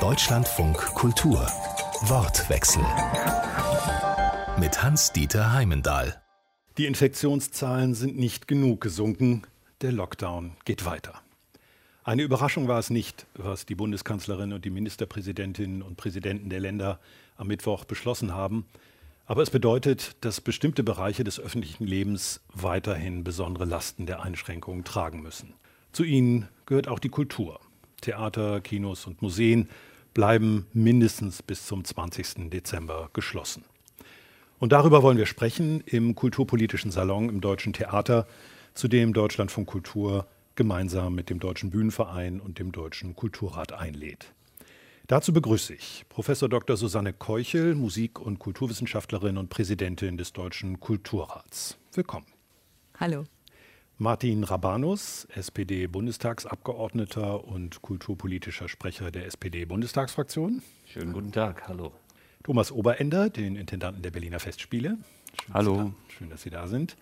Deutschlandfunk Kultur Wortwechsel mit Hans-Dieter Heimendahl. Die Infektionszahlen sind nicht genug gesunken. Der Lockdown geht weiter. Eine Überraschung war es nicht, was die Bundeskanzlerin und die Ministerpräsidentinnen und Präsidenten der Länder am Mittwoch beschlossen haben. Aber es bedeutet, dass bestimmte Bereiche des öffentlichen Lebens weiterhin besondere Lasten der Einschränkungen tragen müssen. Zu ihnen gehört auch die Kultur. Theater, Kinos und Museen bleiben mindestens bis zum 20. Dezember geschlossen. Und darüber wollen wir sprechen im Kulturpolitischen Salon im Deutschen Theater, zu dem Deutschlandfunk Kultur gemeinsam mit dem Deutschen Bühnenverein und dem Deutschen Kulturrat einlädt. Dazu begrüße ich Professor Dr. Susanne Keuchel, Musik- und Kulturwissenschaftlerin und Präsidentin des Deutschen Kulturrats. Willkommen. Hallo. Martin Rabanus, SPD-Bundestagsabgeordneter und kulturpolitischer Sprecher der SPD-Bundestagsfraktion. Schönen guten Tag, hallo. Thomas Oberender, den Intendanten der Berliner Festspiele. Schön, hallo. Dass schön, dass Sie da sind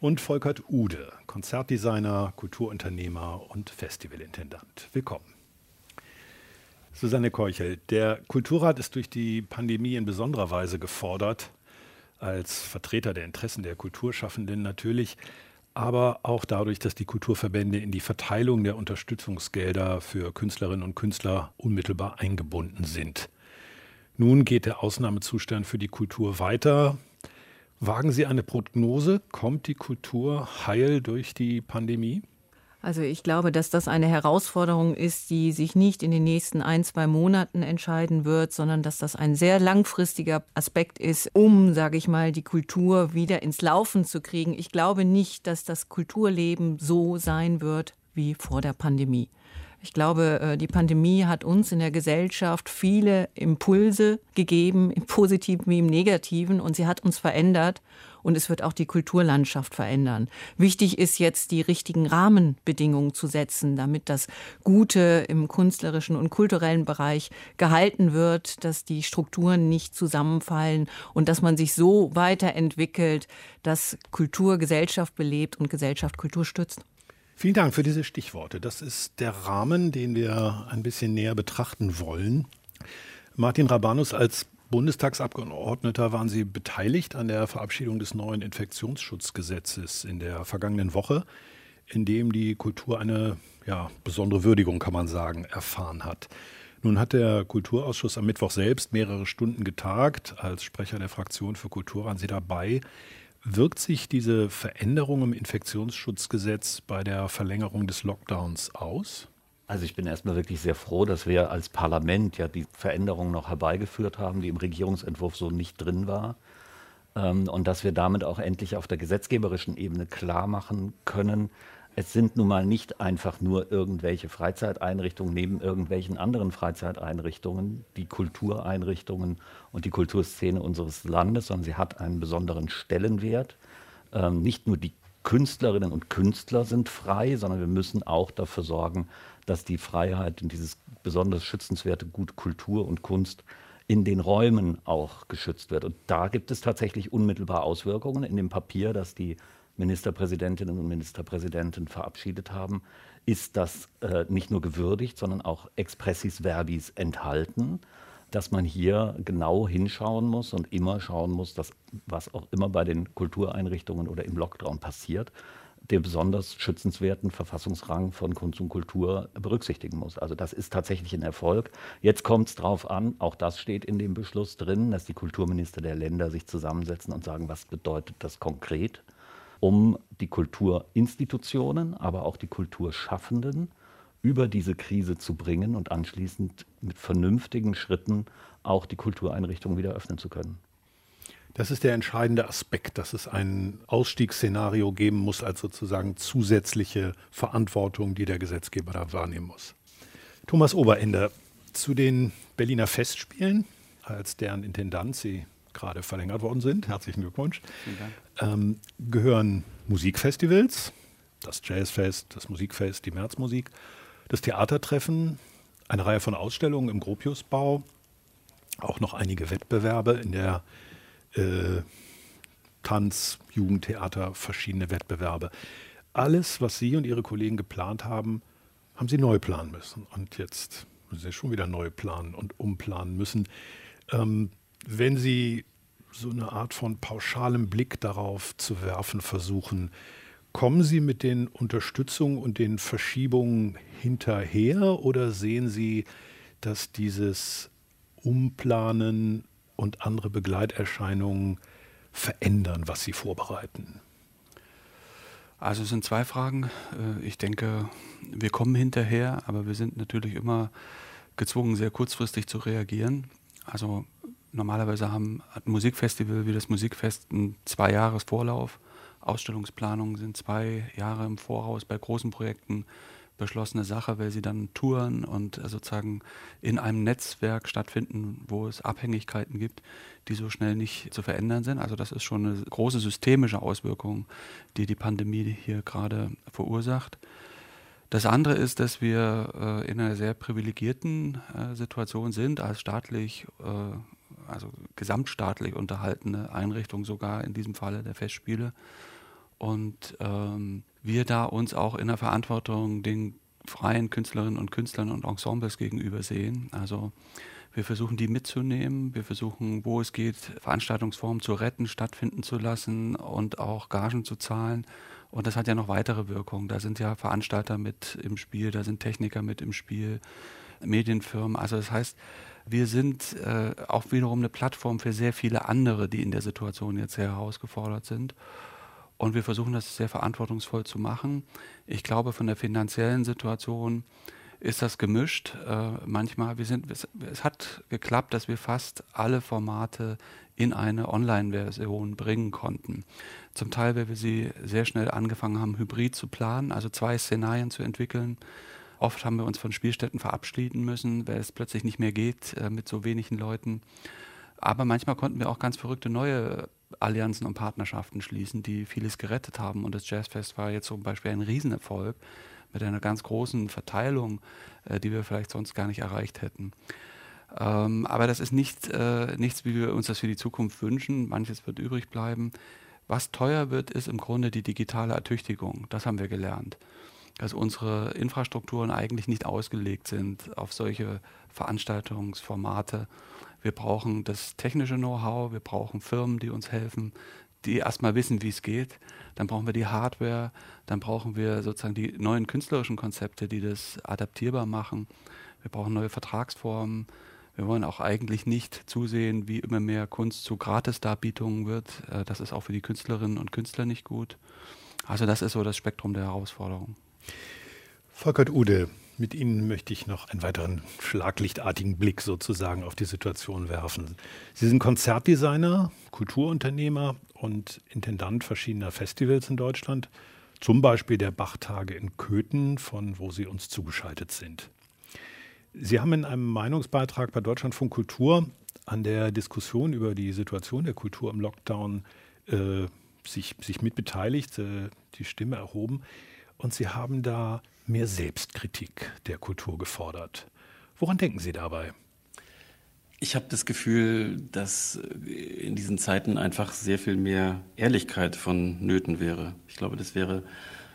und Volkert Ude, Konzertdesigner, Kulturunternehmer und Festivalintendant. Willkommen. Susanne Keuchel, der Kulturrat ist durch die Pandemie in besonderer Weise gefordert, als Vertreter der Interessen der Kulturschaffenden natürlich, aber auch dadurch, dass die Kulturverbände in die Verteilung der Unterstützungsgelder für Künstlerinnen und Künstler unmittelbar eingebunden sind. Nun geht der Ausnahmezustand für die Kultur weiter. Wagen Sie eine Prognose? Kommt die Kultur heil durch die Pandemie? Also ich glaube, dass das eine Herausforderung ist, die sich nicht in den nächsten ein, zwei Monaten entscheiden wird, sondern dass das ein sehr langfristiger Aspekt ist, um, sage ich mal, die Kultur wieder ins Laufen zu kriegen. Ich glaube nicht, dass das Kulturleben so sein wird wie vor der Pandemie. Ich glaube, äh, die Pandemie hat uns in der Gesellschaft viele Impulse gegeben, im positiven wie im negativen, und sie hat uns verändert und es wird auch die Kulturlandschaft verändern. Wichtig ist jetzt, die richtigen Rahmenbedingungen zu setzen, damit das Gute im künstlerischen und kulturellen Bereich gehalten wird, dass die Strukturen nicht zusammenfallen und dass man sich so weiterentwickelt, dass Kultur Gesellschaft belebt und Gesellschaft Kultur stützt. Vielen Dank für diese Stichworte. Das ist der Rahmen, den wir ein bisschen näher betrachten wollen. Martin Rabanus, als Bundestagsabgeordneter waren Sie beteiligt an der Verabschiedung des neuen Infektionsschutzgesetzes in der vergangenen Woche, in dem die Kultur eine ja, besondere Würdigung, kann man sagen, erfahren hat. Nun hat der Kulturausschuss am Mittwoch selbst mehrere Stunden getagt. Als Sprecher der Fraktion für Kultur waren Sie dabei. Wirkt sich diese Veränderung im Infektionsschutzgesetz bei der Verlängerung des Lockdowns aus? Also ich bin erstmal wirklich sehr froh, dass wir als Parlament ja die Veränderung noch herbeigeführt haben, die im Regierungsentwurf so nicht drin war. Ähm, und dass wir damit auch endlich auf der gesetzgeberischen Ebene klar machen können, es sind nun mal nicht einfach nur irgendwelche Freizeiteinrichtungen neben irgendwelchen anderen Freizeiteinrichtungen, die Kultureinrichtungen und die Kulturszene unseres Landes, sondern sie hat einen besonderen Stellenwert. Ähm, nicht nur die Künstlerinnen und Künstler sind frei, sondern wir müssen auch dafür sorgen, dass die Freiheit und dieses besonders schützenswerte Gut Kultur und Kunst in den Räumen auch geschützt wird. Und da gibt es tatsächlich unmittelbar Auswirkungen in dem Papier, das die Ministerpräsidentinnen und Ministerpräsidenten verabschiedet haben, ist das äh, nicht nur gewürdigt, sondern auch expressis verbis enthalten, dass man hier genau hinschauen muss und immer schauen muss, dass was auch immer bei den Kultureinrichtungen oder im Lockdown passiert, den besonders schützenswerten Verfassungsrang von Kunst und Kultur berücksichtigen muss. Also das ist tatsächlich ein Erfolg. Jetzt kommt es darauf an, auch das steht in dem Beschluss drin, dass die Kulturminister der Länder sich zusammensetzen und sagen, was bedeutet das konkret um die Kulturinstitutionen, aber auch die Kulturschaffenden über diese Krise zu bringen und anschließend mit vernünftigen Schritten auch die Kultureinrichtungen wieder öffnen zu können. Das ist der entscheidende Aspekt, dass es ein Ausstiegsszenario geben muss als sozusagen zusätzliche Verantwortung, die der Gesetzgeber da wahrnehmen muss. Thomas Oberender, zu den Berliner Festspielen als deren Intendant, Sie gerade verlängert worden sind. Herzlichen Glückwunsch. Ähm, gehören Musikfestivals, das Jazzfest, das Musikfest, die Märzmusik, das Theatertreffen, eine Reihe von Ausstellungen im Gropiusbau, auch noch einige Wettbewerbe in der äh, Tanz, Jugendtheater, verschiedene Wettbewerbe. Alles, was Sie und Ihre Kollegen geplant haben, haben Sie neu planen müssen. Und jetzt müssen Sie schon wieder neu planen und umplanen müssen. Ähm, wenn Sie so eine Art von pauschalem Blick darauf zu werfen versuchen, kommen Sie mit den Unterstützungen und den Verschiebungen hinterher oder sehen Sie, dass dieses Umplanen und andere Begleiterscheinungen verändern, was Sie vorbereiten? Also es sind zwei Fragen. Äh, ich denke, wir kommen hinterher, aber wir sind natürlich immer gezwungen, sehr kurzfristig zu reagieren. Also normalerweise haben ein Musikfestival wie das Musikfest einen zwei Jahres Vorlauf. Ausstellungsplanungen sind zwei Jahre im Voraus bei großen Projekten beschlossene Sache, weil sie dann touren und sozusagen in einem Netzwerk stattfinden, wo es Abhängigkeiten gibt, die so schnell nicht zu verändern sind. Also das ist schon eine große systemische Auswirkung, die die Pandemie hier gerade verursacht. Das andere ist, dass wir äh, in einer sehr privilegierten äh, Situation sind, als staatlich, äh, also gesamtstaatlich unterhaltene Einrichtung sogar in diesem Falle der Festspiele. Und ähm, wir da uns auch in der Verantwortung den freien Künstlerinnen und Künstlern und Ensembles gegenüber sehen. Also wir versuchen die mitzunehmen, wir versuchen, wo es geht, Veranstaltungsformen zu retten, stattfinden zu lassen und auch Gagen zu zahlen. Und das hat ja noch weitere Wirkungen. Da sind ja Veranstalter mit im Spiel, da sind Techniker mit im Spiel, Medienfirmen. Also das heißt, wir sind äh, auch wiederum eine Plattform für sehr viele andere, die in der Situation jetzt herausgefordert sind. Und wir versuchen das sehr verantwortungsvoll zu machen. Ich glaube, von der finanziellen Situation ist das gemischt. Äh, manchmal, wir sind, es, es, hat geklappt, dass wir fast alle Formate in eine Online-Version bringen konnten. Zum Teil, weil wir sie sehr schnell angefangen haben, hybrid zu planen, also zwei Szenarien zu entwickeln. Oft haben wir uns von Spielstätten verabschieden müssen, weil es plötzlich nicht mehr geht äh, mit so wenigen Leuten. Aber manchmal konnten wir auch ganz verrückte neue Allianzen und Partnerschaften schließen, die vieles gerettet haben. Und das Jazzfest war jetzt zum Beispiel ein Riesenerfolg mit einer ganz großen Verteilung, äh, die wir vielleicht sonst gar nicht erreicht hätten. Ähm, aber das ist nicht, äh, nichts, wie wir uns das für die Zukunft wünschen. Manches wird übrig bleiben. Was teuer wird, ist im Grunde die digitale Ertüchtigung. Das haben wir gelernt. Dass unsere Infrastrukturen eigentlich nicht ausgelegt sind auf solche Veranstaltungsformate wir brauchen das technische Know-how, wir brauchen Firmen, die uns helfen, die erstmal wissen, wie es geht. Dann brauchen wir die Hardware, dann brauchen wir sozusagen die neuen künstlerischen Konzepte, die das adaptierbar machen. Wir brauchen neue Vertragsformen. Wir wollen auch eigentlich nicht zusehen, wie immer mehr Kunst zu Gratis-Darbietungen wird. Äh, das ist auch für die Künstlerinnen und Künstler nicht gut. Also das ist so das Spektrum der Herausforderungen. Volkert Ude, mit Ihnen möchte ich noch einen weiteren schlaglichtartigen Blick sozusagen auf die Situation werfen. Sie sind Konzertdesigner, Kulturunternehmer und Intendant verschiedener Festivals in Deutschland, zum Beispiel der Bachtage in Köthen, von wo Sie uns zugeschaltet sind. Sie haben in einem Meinungsbeitrag bei Deutschlandfunk Kultur an der Diskussion über die Situation der Kultur im Lockdown äh, sich, sich mitbeteiligt, äh, die Stimme erhoben. Und Sie haben da mehr Selbstkritik der Kultur gefordert. Woran denken Sie dabei? Ich habe das Gefühl, dass in diesen Zeiten einfach sehr viel mehr Ehrlichkeit von Nöten wäre. Ich glaube, das wäre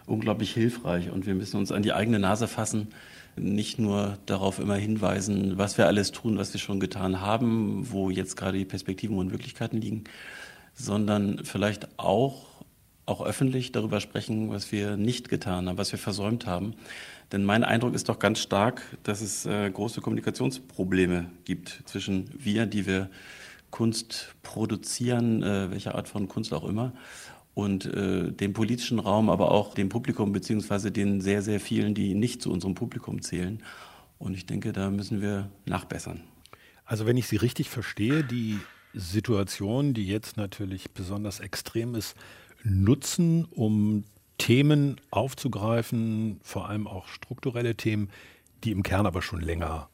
unglaublich hilfreich und wir müssen uns an die eigene Nase fassen, nicht nur darauf immer hinweisen, was wir alles tun, was wir schon getan haben, wo jetzt gerade die Perspektiven und Möglichkeiten liegen, sondern vielleicht auch auch öffentlich darüber sprechen, was wir nicht getan haben, was wir versäumt haben. Denn mein Eindruck ist doch ganz stark, dass es äh, große Kommunikationsprobleme gibt zwischen wir, die wir Kunst produzieren, äh, welche Art von Kunst auch immer, und äh, dem politischen Raum, aber auch dem Publikum, beziehungsweise den sehr, sehr vielen, die nicht zu unserem Publikum zählen. Und ich denke, da müssen wir nachbessern. Also wenn ich Sie richtig verstehe, die Situation, die jetzt natürlich besonders extrem ist, nutzen, um Themen aufzugreifen, vor allem auch strukturelle Themen, die im Kern aber schon länger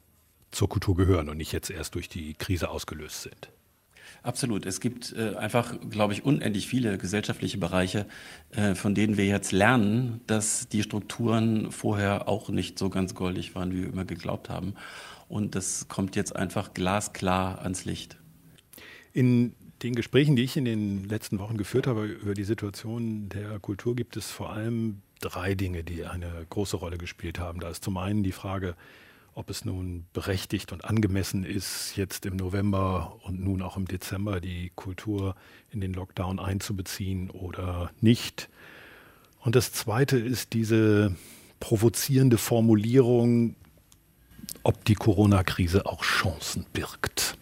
zur Kultur gehören und nicht jetzt erst durch die Krise ausgelöst sind. Absolut. Es gibt äh, einfach, glaube ich, unendlich viele gesellschaftliche Bereiche, äh, von denen wir jetzt lernen, dass die Strukturen vorher auch nicht so ganz goldig waren, wie wir immer geglaubt haben. Und das kommt jetzt einfach glasklar ans Licht. In den Gesprächen, die ich in den letzten Wochen geführt habe über die Situation der Kultur, gibt es vor allem drei Dinge, die eine große Rolle gespielt haben. Da ist zum einen die Frage, ob es nun berechtigt und angemessen ist, jetzt im November und nun auch im Dezember die Kultur in den Lockdown einzubeziehen oder nicht. Und das Zweite ist diese provozierende Formulierung, ob die Corona-Krise auch Chancen birgt.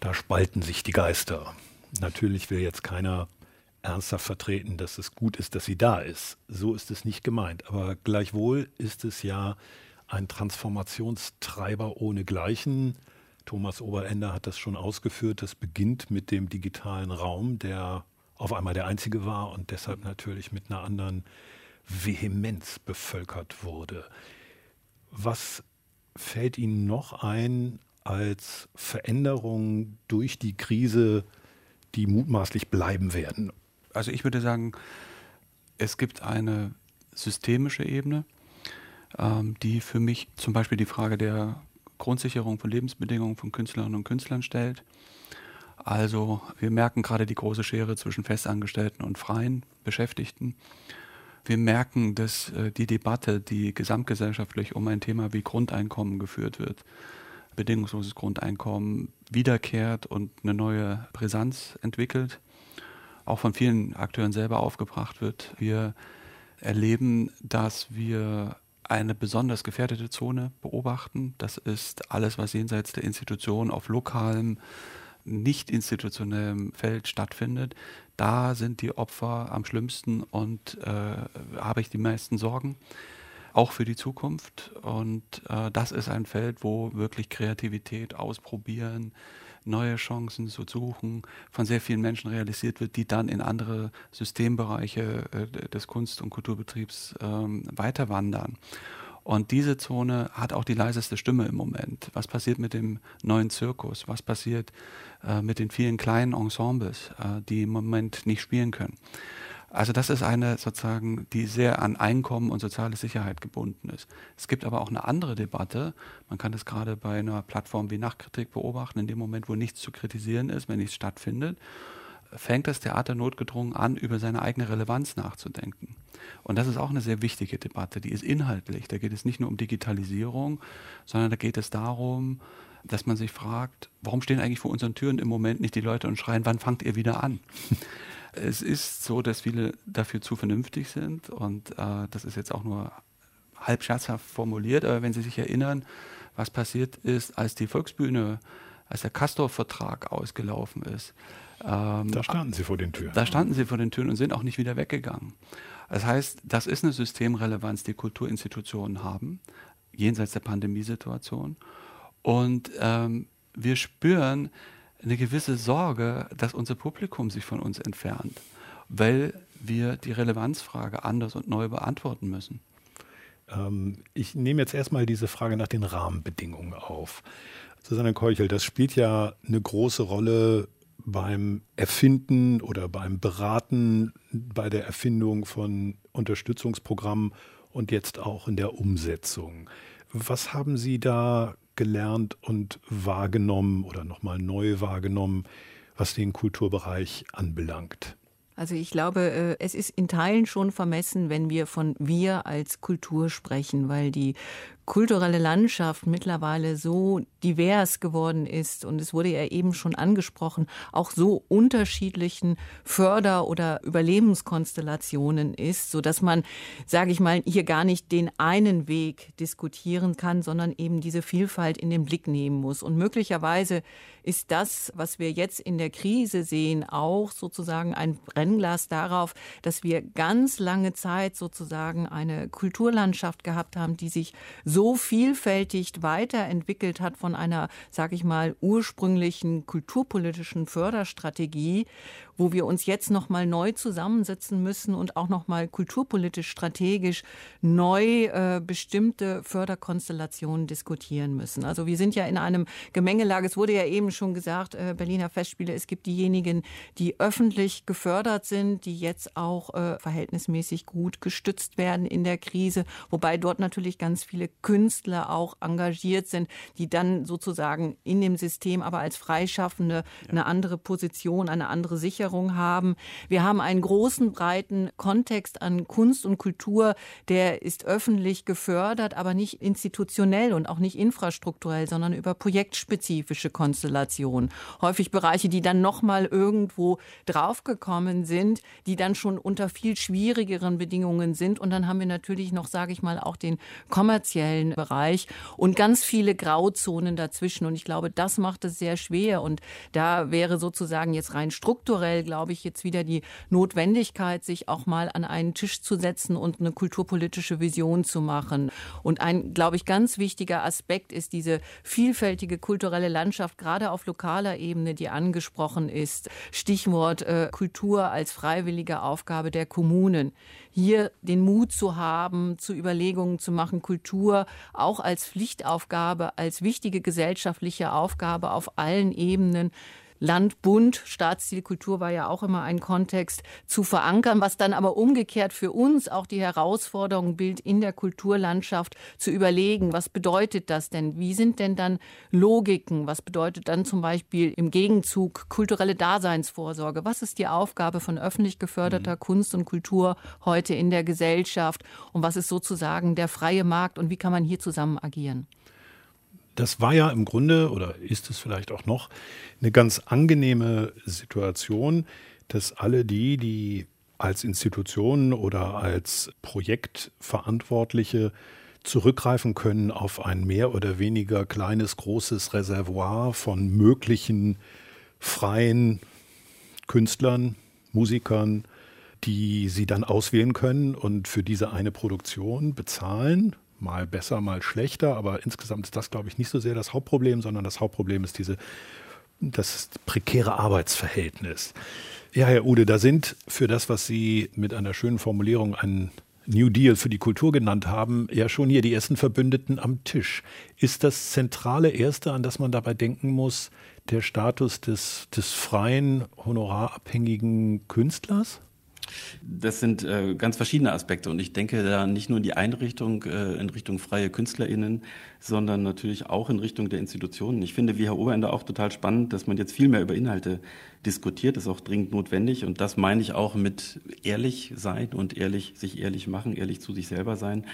Da spalten sich die Geister. Natürlich will jetzt keiner ernsthaft vertreten, dass es gut ist, dass sie da ist. So ist es nicht gemeint. Aber gleichwohl ist es ja ein Transformationstreiber ohnegleichen. Thomas Oberender hat das schon ausgeführt. Das beginnt mit dem digitalen Raum, der auf einmal der einzige war und deshalb natürlich mit einer anderen Vehemenz bevölkert wurde. Was fällt Ihnen noch ein als Veränderung durch die Krise, die mutmaßlich bleiben werden? Also ich würde sagen, es gibt eine systemische Ebene, ähm, die für mich zum Beispiel die Frage der Grundsicherung von Lebensbedingungen von Künstlerinnen und Künstlern stellt. Also wir merken gerade die große Schere zwischen Festangestellten und freien Beschäftigten. Wir merken, dass äh, die Debatte, die gesamtgesellschaftlich um ein Thema wie Grundeinkommen geführt wird, bedingungsloses Grundeinkommen wiederkehrt und eine neue Brisanz entwickelt, auch von vielen Akteuren selber aufgebracht wird. Wir erleben, dass wir eine besonders gefährdete Zone beobachten. Das ist alles, was jenseits der Institution auf lokalem, nicht institutionellem Feld stattfindet. Da sind die Opfer am schlimmsten und äh, habe ich die meisten Sorgen, auch für die Zukunft. Und äh, das ist ein Feld, wo wirklich Kreativität ausprobieren, neue Chancen zu suchen, von sehr vielen Menschen realisiert wird, die dann in andere Systembereiche äh, des Kunst- und Kulturbetriebs ähm, weiterwandern. Und diese Zone hat auch die leiseste Stimme im Moment. Was passiert mit dem neuen Zirkus? Was passiert äh, mit den vielen kleinen Ensembles, äh, die im Moment nicht spielen können? Also das ist eine sozusagen, die sehr an Einkommen und soziale Sicherheit gebunden ist. Es gibt aber auch eine andere Debatte. Man kann das gerade bei einer Plattform wie Nachkritik beobachten. In dem Moment, wo nichts zu kritisieren ist, wenn nichts stattfindet, fängt das Theater notgedrungen an, über seine eigene Relevanz nachzudenken. Und das ist auch eine sehr wichtige Debatte. Die ist inhaltlich. Da geht es nicht nur um Digitalisierung, sondern da geht es darum, dass man sich fragt, warum stehen eigentlich vor unseren Türen im Moment nicht die Leute und schreien, wann fangt ihr wieder an? Es ist so, dass viele dafür zu vernünftig sind und äh, das ist jetzt auch nur halb scherzhaft formuliert, aber wenn Sie sich erinnern, was passiert ist, als die Volksbühne, als der Castor-Vertrag ausgelaufen ist. Ähm, da standen Sie vor den Türen. Da standen Sie vor den Türen und sind auch nicht wieder weggegangen. Das heißt, das ist eine Systemrelevanz, die Kulturinstitutionen haben, jenseits der Pandemiesituation. Und ähm, wir spüren, eine gewisse Sorge, dass unser Publikum sich von uns entfernt, weil wir die Relevanzfrage anders und neu beantworten müssen. Ähm, ich nehme jetzt erstmal diese Frage nach den Rahmenbedingungen auf. Susanne Keuchel, das spielt ja eine große Rolle beim Erfinden oder beim Beraten bei der Erfindung von Unterstützungsprogrammen und jetzt auch in der Umsetzung. Was haben Sie da gelernt und wahrgenommen oder nochmal neu wahrgenommen, was den Kulturbereich anbelangt? Also ich glaube, äh, es ist in Teilen schon vermessen, wenn wir von wir als Kultur sprechen, weil die kulturelle Landschaft mittlerweile so divers geworden ist und es wurde ja eben schon angesprochen, auch so unterschiedlichen Förder- oder Überlebenskonstellationen ist, so dass man, sage ich mal, hier gar nicht den einen Weg diskutieren kann, sondern eben diese Vielfalt in den Blick nehmen muss. Und möglicherweise ist das, was wir jetzt in der Krise sehen, auch sozusagen ein Brennglas darauf, dass wir ganz lange Zeit sozusagen eine Kulturlandschaft gehabt haben, die sich so vielfältig weiterentwickelt hat von einer, sage ich mal, ursprünglichen kulturpolitischen Förderstrategie wo wir uns jetzt noch mal neu zusammensetzen müssen und auch noch mal kulturpolitisch strategisch neu äh, bestimmte Förderkonstellationen diskutieren müssen. Also wir sind ja in einem Gemengelage. Es wurde ja eben schon gesagt, äh, Berliner Festspiele. Es gibt diejenigen, die öffentlich gefördert sind, die jetzt auch äh, verhältnismäßig gut gestützt werden in der Krise, wobei dort natürlich ganz viele Künstler auch engagiert sind, die dann sozusagen in dem System aber als Freischaffende eine andere Position, eine andere Sicherheit Grundsicherung haben. Wir haben einen großen, breiten Kontext an Kunst und Kultur, der ist öffentlich gefördert, aber nicht institutionell und auch nicht infrastrukturell, sondern über projektspezifische Konstellationen. Häufig Bereiche, die dann nochmal irgendwo draufgekommen sind, die dann schon unter viel schwierigeren Bedingungen sind. Und dann haben wir natürlich noch, sage ich mal, auch den kommerziellen Bereich und ganz viele Grauzonen dazwischen. Und ich glaube, das macht es sehr schwer. Und da wäre sozusagen jetzt rein strukturell, glaube ich, jetzt wieder die Notwendigkeit, sich auch mal an einen Tisch zu setzen und eine kulturpolitische Vision zu machen. Und ein, glaube ich, ganz wichtiger Aspekt ist diese vielfältige kulturelle Landschaft, gerade auf lokaler Ebene, die angesprochen ist. Stichwort äh, Kultur als freiwillige Aufgabe der Kommunen hier den Mut zu haben, zu Überlegungen zu machen, Kultur auch als Pflichtaufgabe, als wichtige gesellschaftliche Aufgabe auf allen Ebenen Land, Bund, Staatsziel, Kultur war ja auch immer ein Kontext zu verankern, was dann aber umgekehrt für uns auch die Herausforderung bildet, in der Kulturlandschaft zu überlegen, was bedeutet das denn? Wie sind denn dann Logiken? Was bedeutet dann zum Beispiel im Gegenzug kulturelle Daseinsvorsorge? Was ist die Aufgabe von öffentlich geförderter mhm. Kunst und Kultur heute in der Gesellschaft? Und was ist sozusagen der freie Markt und wie kann man hier zusammen agieren? Das war ja im Grunde, oder ist es vielleicht auch noch, eine ganz angenehme Situation, dass alle die, die als Institutionen oder als Projektverantwortliche zurückgreifen können auf ein mehr oder weniger kleines, großes Reservoir von möglichen freien Künstlern, Musikern, die sie dann auswählen können und für diese eine Produktion bezahlen mal besser, mal schlechter, aber insgesamt ist das, glaube ich, nicht so sehr das Hauptproblem, sondern das Hauptproblem ist diese, das prekäre Arbeitsverhältnis. Ja, Herr Ude, da sind für das, was Sie mit einer schönen Formulierung einen New Deal für die Kultur genannt haben, ja schon hier die ersten Verbündeten am Tisch. Ist das zentrale Erste, an das man dabei denken muss, der Status des, des freien, honorarabhängigen Künstlers? Das sind äh, ganz verschiedene Aspekte und ich denke da nicht nur in die Einrichtung äh, in Richtung freie KünstlerInnen, sondern natürlich auch in Richtung der Institutionen. Ich finde, wie Herr Oberender auch total spannend, dass man jetzt viel mehr über Inhalte diskutiert, ist auch dringend notwendig und das meine ich auch mit ehrlich sein und ehrlich, sich ehrlich machen, ehrlich zu sich selber sein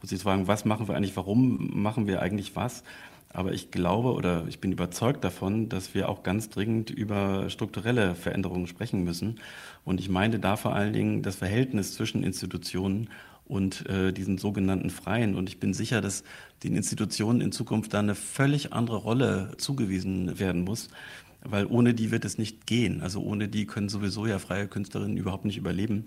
und sich fragen, was machen wir eigentlich, warum machen wir eigentlich was? Aber ich glaube oder ich bin überzeugt davon, dass wir auch ganz dringend über strukturelle Veränderungen sprechen müssen. Und ich meine da vor allen Dingen das Verhältnis zwischen Institutionen und äh, diesen sogenannten Freien. Und ich bin sicher, dass den Institutionen in Zukunft da eine völlig andere Rolle zugewiesen werden muss, weil ohne die wird es nicht gehen. Also ohne die können sowieso ja freie Künstlerinnen überhaupt nicht überleben.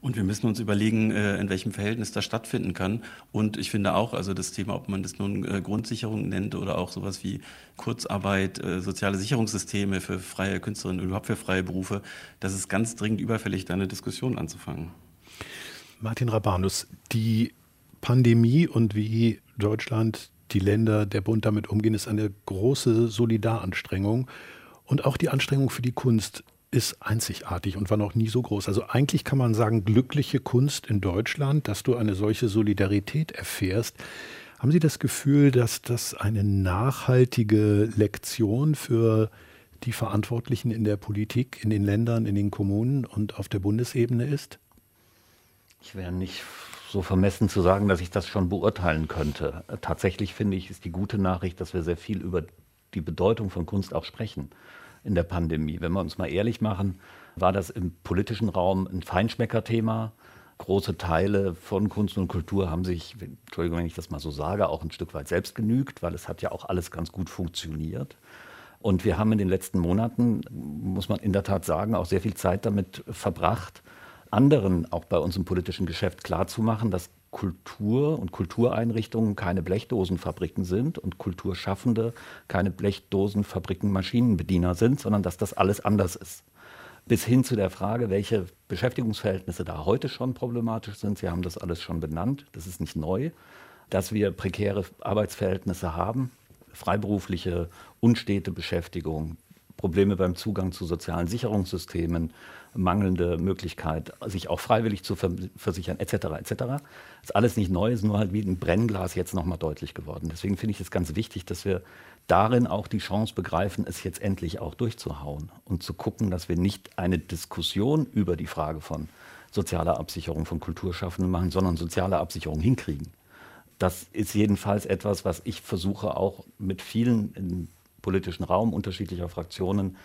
Und wir müssen uns überlegen, äh, in welchem Verhältnis das stattfinden kann. Und ich finde auch, also das Thema, ob man das nun äh, Grundsicherung nennt oder auch sowas wie Kurzarbeit, äh, soziale Sicherungssysteme für freie Künstlerinnen und überhaupt für freie Berufe, das ist ganz dringend überfällig, da eine Diskussion anzufangen. Martin Rabanus, die Pandemie und wie Deutschland, die Länder, der Bund damit umgehen, ist eine große Solidaranstrengung und auch die Anstrengung für die Kunst ist einzigartig und war noch nie so groß. Also eigentlich kann man sagen, glückliche Kunst in Deutschland, dass du eine solche Solidarität erfährst. Haben Sie das Gefühl, dass das eine nachhaltige Lektion für die Verantwortlichen in der Politik, in den Ländern, in den Kommunen und auf der Bundesebene ist? Ich wäre nicht so vermessen zu sagen, dass ich das schon beurteilen könnte. Tatsächlich finde ich, ist die gute Nachricht, dass wir sehr viel über die Bedeutung von Kunst auch sprechen in der Pandemie. Wenn wir uns mal ehrlich machen, war das im politischen Raum ein Feinschmeckerthema. Große Teile von Kunst und Kultur haben sich, Entschuldigung, wenn ich das mal so sage, auch ein Stück weit selbst genügt, weil es hat ja auch alles ganz gut funktioniert. Und wir haben in den letzten Monaten, muss man in der Tat sagen, auch sehr viel Zeit damit verbracht, anderen auch bei uns im politischen Geschäft klarzumachen, dass Kultur und Kultureinrichtungen keine Blechdosenfabriken sind und Kulturschaffende keine Blechdosenfabriken Maschinenbediener sind, sondern dass das alles anders ist. Bis hin zu der Frage, welche Beschäftigungsverhältnisse da heute schon problematisch sind. Sie haben das alles schon benannt. Das ist nicht neu, dass wir prekäre Arbeitsverhältnisse haben, freiberufliche, unstete Beschäftigung, Probleme beim Zugang zu sozialen Sicherungssystemen, mangelnde Möglichkeit, sich auch freiwillig zu versichern, etc. etc. Das ist alles nicht neu, ist nur halt wie ein Brennglas jetzt nochmal deutlich geworden. Deswegen finde ich es ganz wichtig, dass wir darin auch die Chance begreifen, es jetzt endlich auch durchzuhauen und zu gucken, dass wir nicht eine Diskussion über die Frage von sozialer Absicherung von Kulturschaffenden machen, sondern soziale Absicherung hinkriegen. Das ist jedenfalls etwas, was ich versuche auch mit vielen politischen Raum unterschiedlicher Fraktionen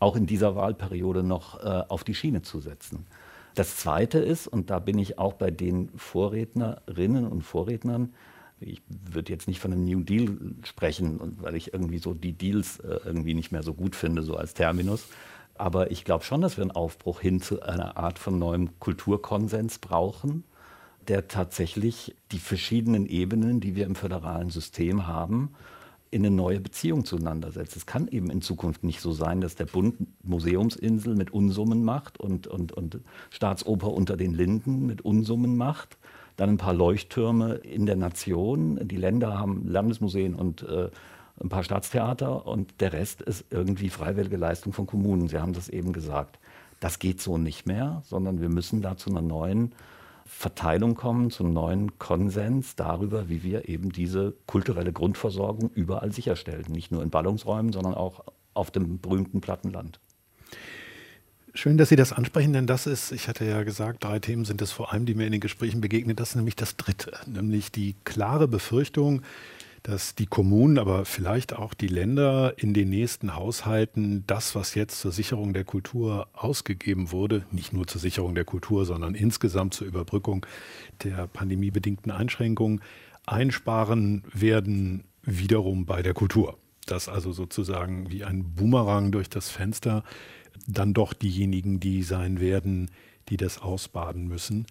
auch in dieser Wahlperiode noch äh, auf die Schiene zu setzen. Das Zweite ist, und da bin ich auch bei den Vorrednerinnen und Vorrednern, ich würde jetzt nicht von einem New Deal sprechen, weil ich irgendwie so die Deals äh, irgendwie nicht mehr so gut finde, so als Terminus. Aber ich glaube schon, dass wir einen Aufbruch hin zu einer Art von neuem Kulturkonsens brauchen, der tatsächlich die verschiedenen Ebenen, die wir im föderalen System haben, in eine neue Beziehung zueinander setzt. Es kann eben in Zukunft nicht so sein, dass der Bund Museumsinsel mit Unsummen macht und, und, und Staatsoper unter den Linden mit Unsummen macht. Dann ein paar Leuchttürme in der Nation. Die Länder haben Landesmuseen und äh, ein paar Staatstheater und der Rest ist irgendwie freiwillige Leistung von Kommunen. Sie haben das eben gesagt. Das geht so nicht mehr, sondern wir müssen da zu einer neuen Verteilung kommen, zum neuen Konsens darüber, wie wir eben diese kulturelle Grundversorgung überall sicherstellen. Nicht nur in Ballungsräumen, sondern auch auf dem berühmten Plattenland. Schön, dass Sie das ansprechen, denn das ist, ich hatte ja gesagt, drei Themen sind es vor allem, die mir in den Gesprächen begegnen. Das ist nämlich das dritte, nämlich die klare Befürchtung, dass die Kommunen, aber vielleicht auch die Länder in den nächsten Haushalten das, was jetzt zur Sicherung der Kultur ausgegeben wurde, nicht nur zur Sicherung der Kultur, sondern insgesamt zur Überbrückung der pandemiebedingten Einschränkungen, einsparen werden wiederum bei der Kultur. Dass also sozusagen wie ein Boomerang durch das Fenster dann doch diejenigen, die sein werden, die das ausbaden müssen.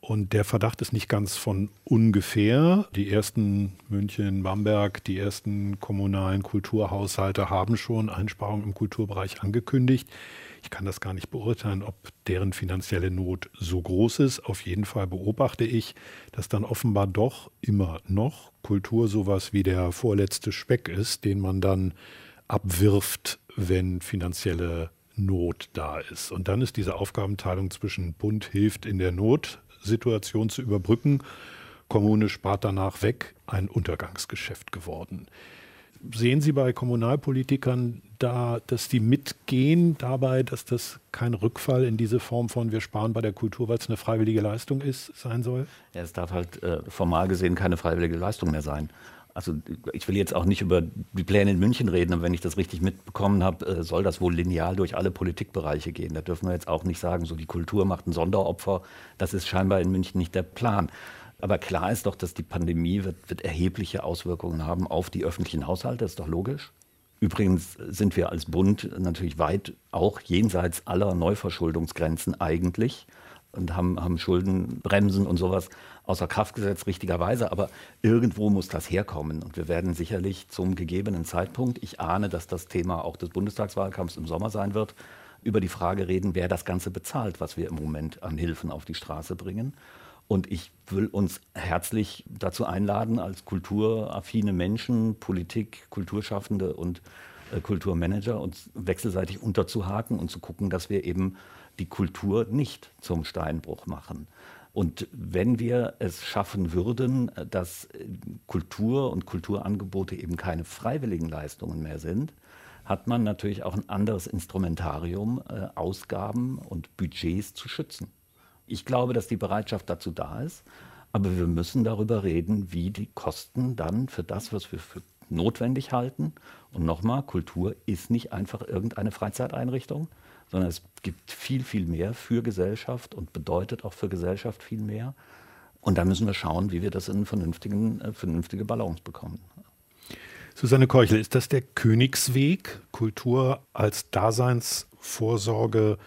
Und der Verdacht ist nicht ganz von ungefähr. Die ersten München, Bamberg, die ersten kommunalen Kulturhaushalte haben schon Einsparungen im Kulturbereich angekündigt. Ich kann das gar nicht beurteilen, ob deren finanzielle Not so groß ist. Auf jeden Fall beobachte ich, dass dann offenbar doch immer noch Kultur sowas wie der vorletzte Speck ist, den man dann abwirft, wenn finanzielle Not da ist. Und dann ist diese Aufgabenteilung zwischen Bund hilft in der Not Situation zu überbrücken. Kommune spart danach weg, ein Untergangsgeschäft geworden. Sehen Sie bei Kommunalpolitikern da, dass die mitgehen dabei, dass das kein Rückfall in diese Form von wir sparen bei der Kultur, weil es eine freiwillige Leistung ist, sein soll? Ja, es darf halt äh, formal gesehen keine freiwillige Leistung mehr sein. Also ich will jetzt auch nicht über die Pläne in München reden, aber wenn ich das richtig mitbekommen habe, äh, soll das wohl lineal durch alle Politikbereiche gehen. Da dürfen wir jetzt auch nicht sagen, so die Kultur macht ein Sonderopfer. Das ist scheinbar in München nicht der Plan. Aber klar ist doch, dass die Pandemie wird, wird erhebliche Auswirkungen haben auf die öffentlichen Haushalte, das ist doch logisch. Übrigens sind wir als Bund natürlich weit auch jenseits aller Neuverschuldungsgrenzen eigentlich und haben, haben Schuldenbremsen und sowas außer Kraft gesetzt, richtigerweise. Aber irgendwo muss das herkommen. Und wir werden sicherlich zum gegebenen Zeitpunkt, ich ahne, dass das Thema auch des Bundestagswahlkampfs im Sommer sein wird, über die Frage reden, wer das Ganze bezahlt, was wir im Moment an Hilfen auf die Straße bringen. Und ich will uns herzlich dazu einladen, als kulturaffine Menschen, Politik, Kulturschaffende und äh, Kulturmanager uns wechselseitig unterzuhaken und zu gucken, dass wir eben die Kultur nicht zum Steinbruch machen. Und wenn wir es schaffen würden, dass Kultur und Kulturangebote eben keine freiwilligen Leistungen mehr sind, hat man natürlich auch ein anderes Instrumentarium, äh, Ausgaben und Budgets zu schützen. Ich glaube, dass die Bereitschaft dazu da ist, aber wir müssen darüber reden, wie die Kosten dann für das, was wir für notwendig halten. Und nochmal, Kultur ist nicht einfach irgendeine Freizeiteinrichtung, sondern es gibt viel, viel mehr für Gesellschaft und bedeutet auch für Gesellschaft viel mehr. Und da müssen wir schauen, wie wir das in vernünftigen, äh, vernünftige Balance bekommen. Susanne Keuchel, ist das der Königsweg, Kultur als Daseinsvorsorge?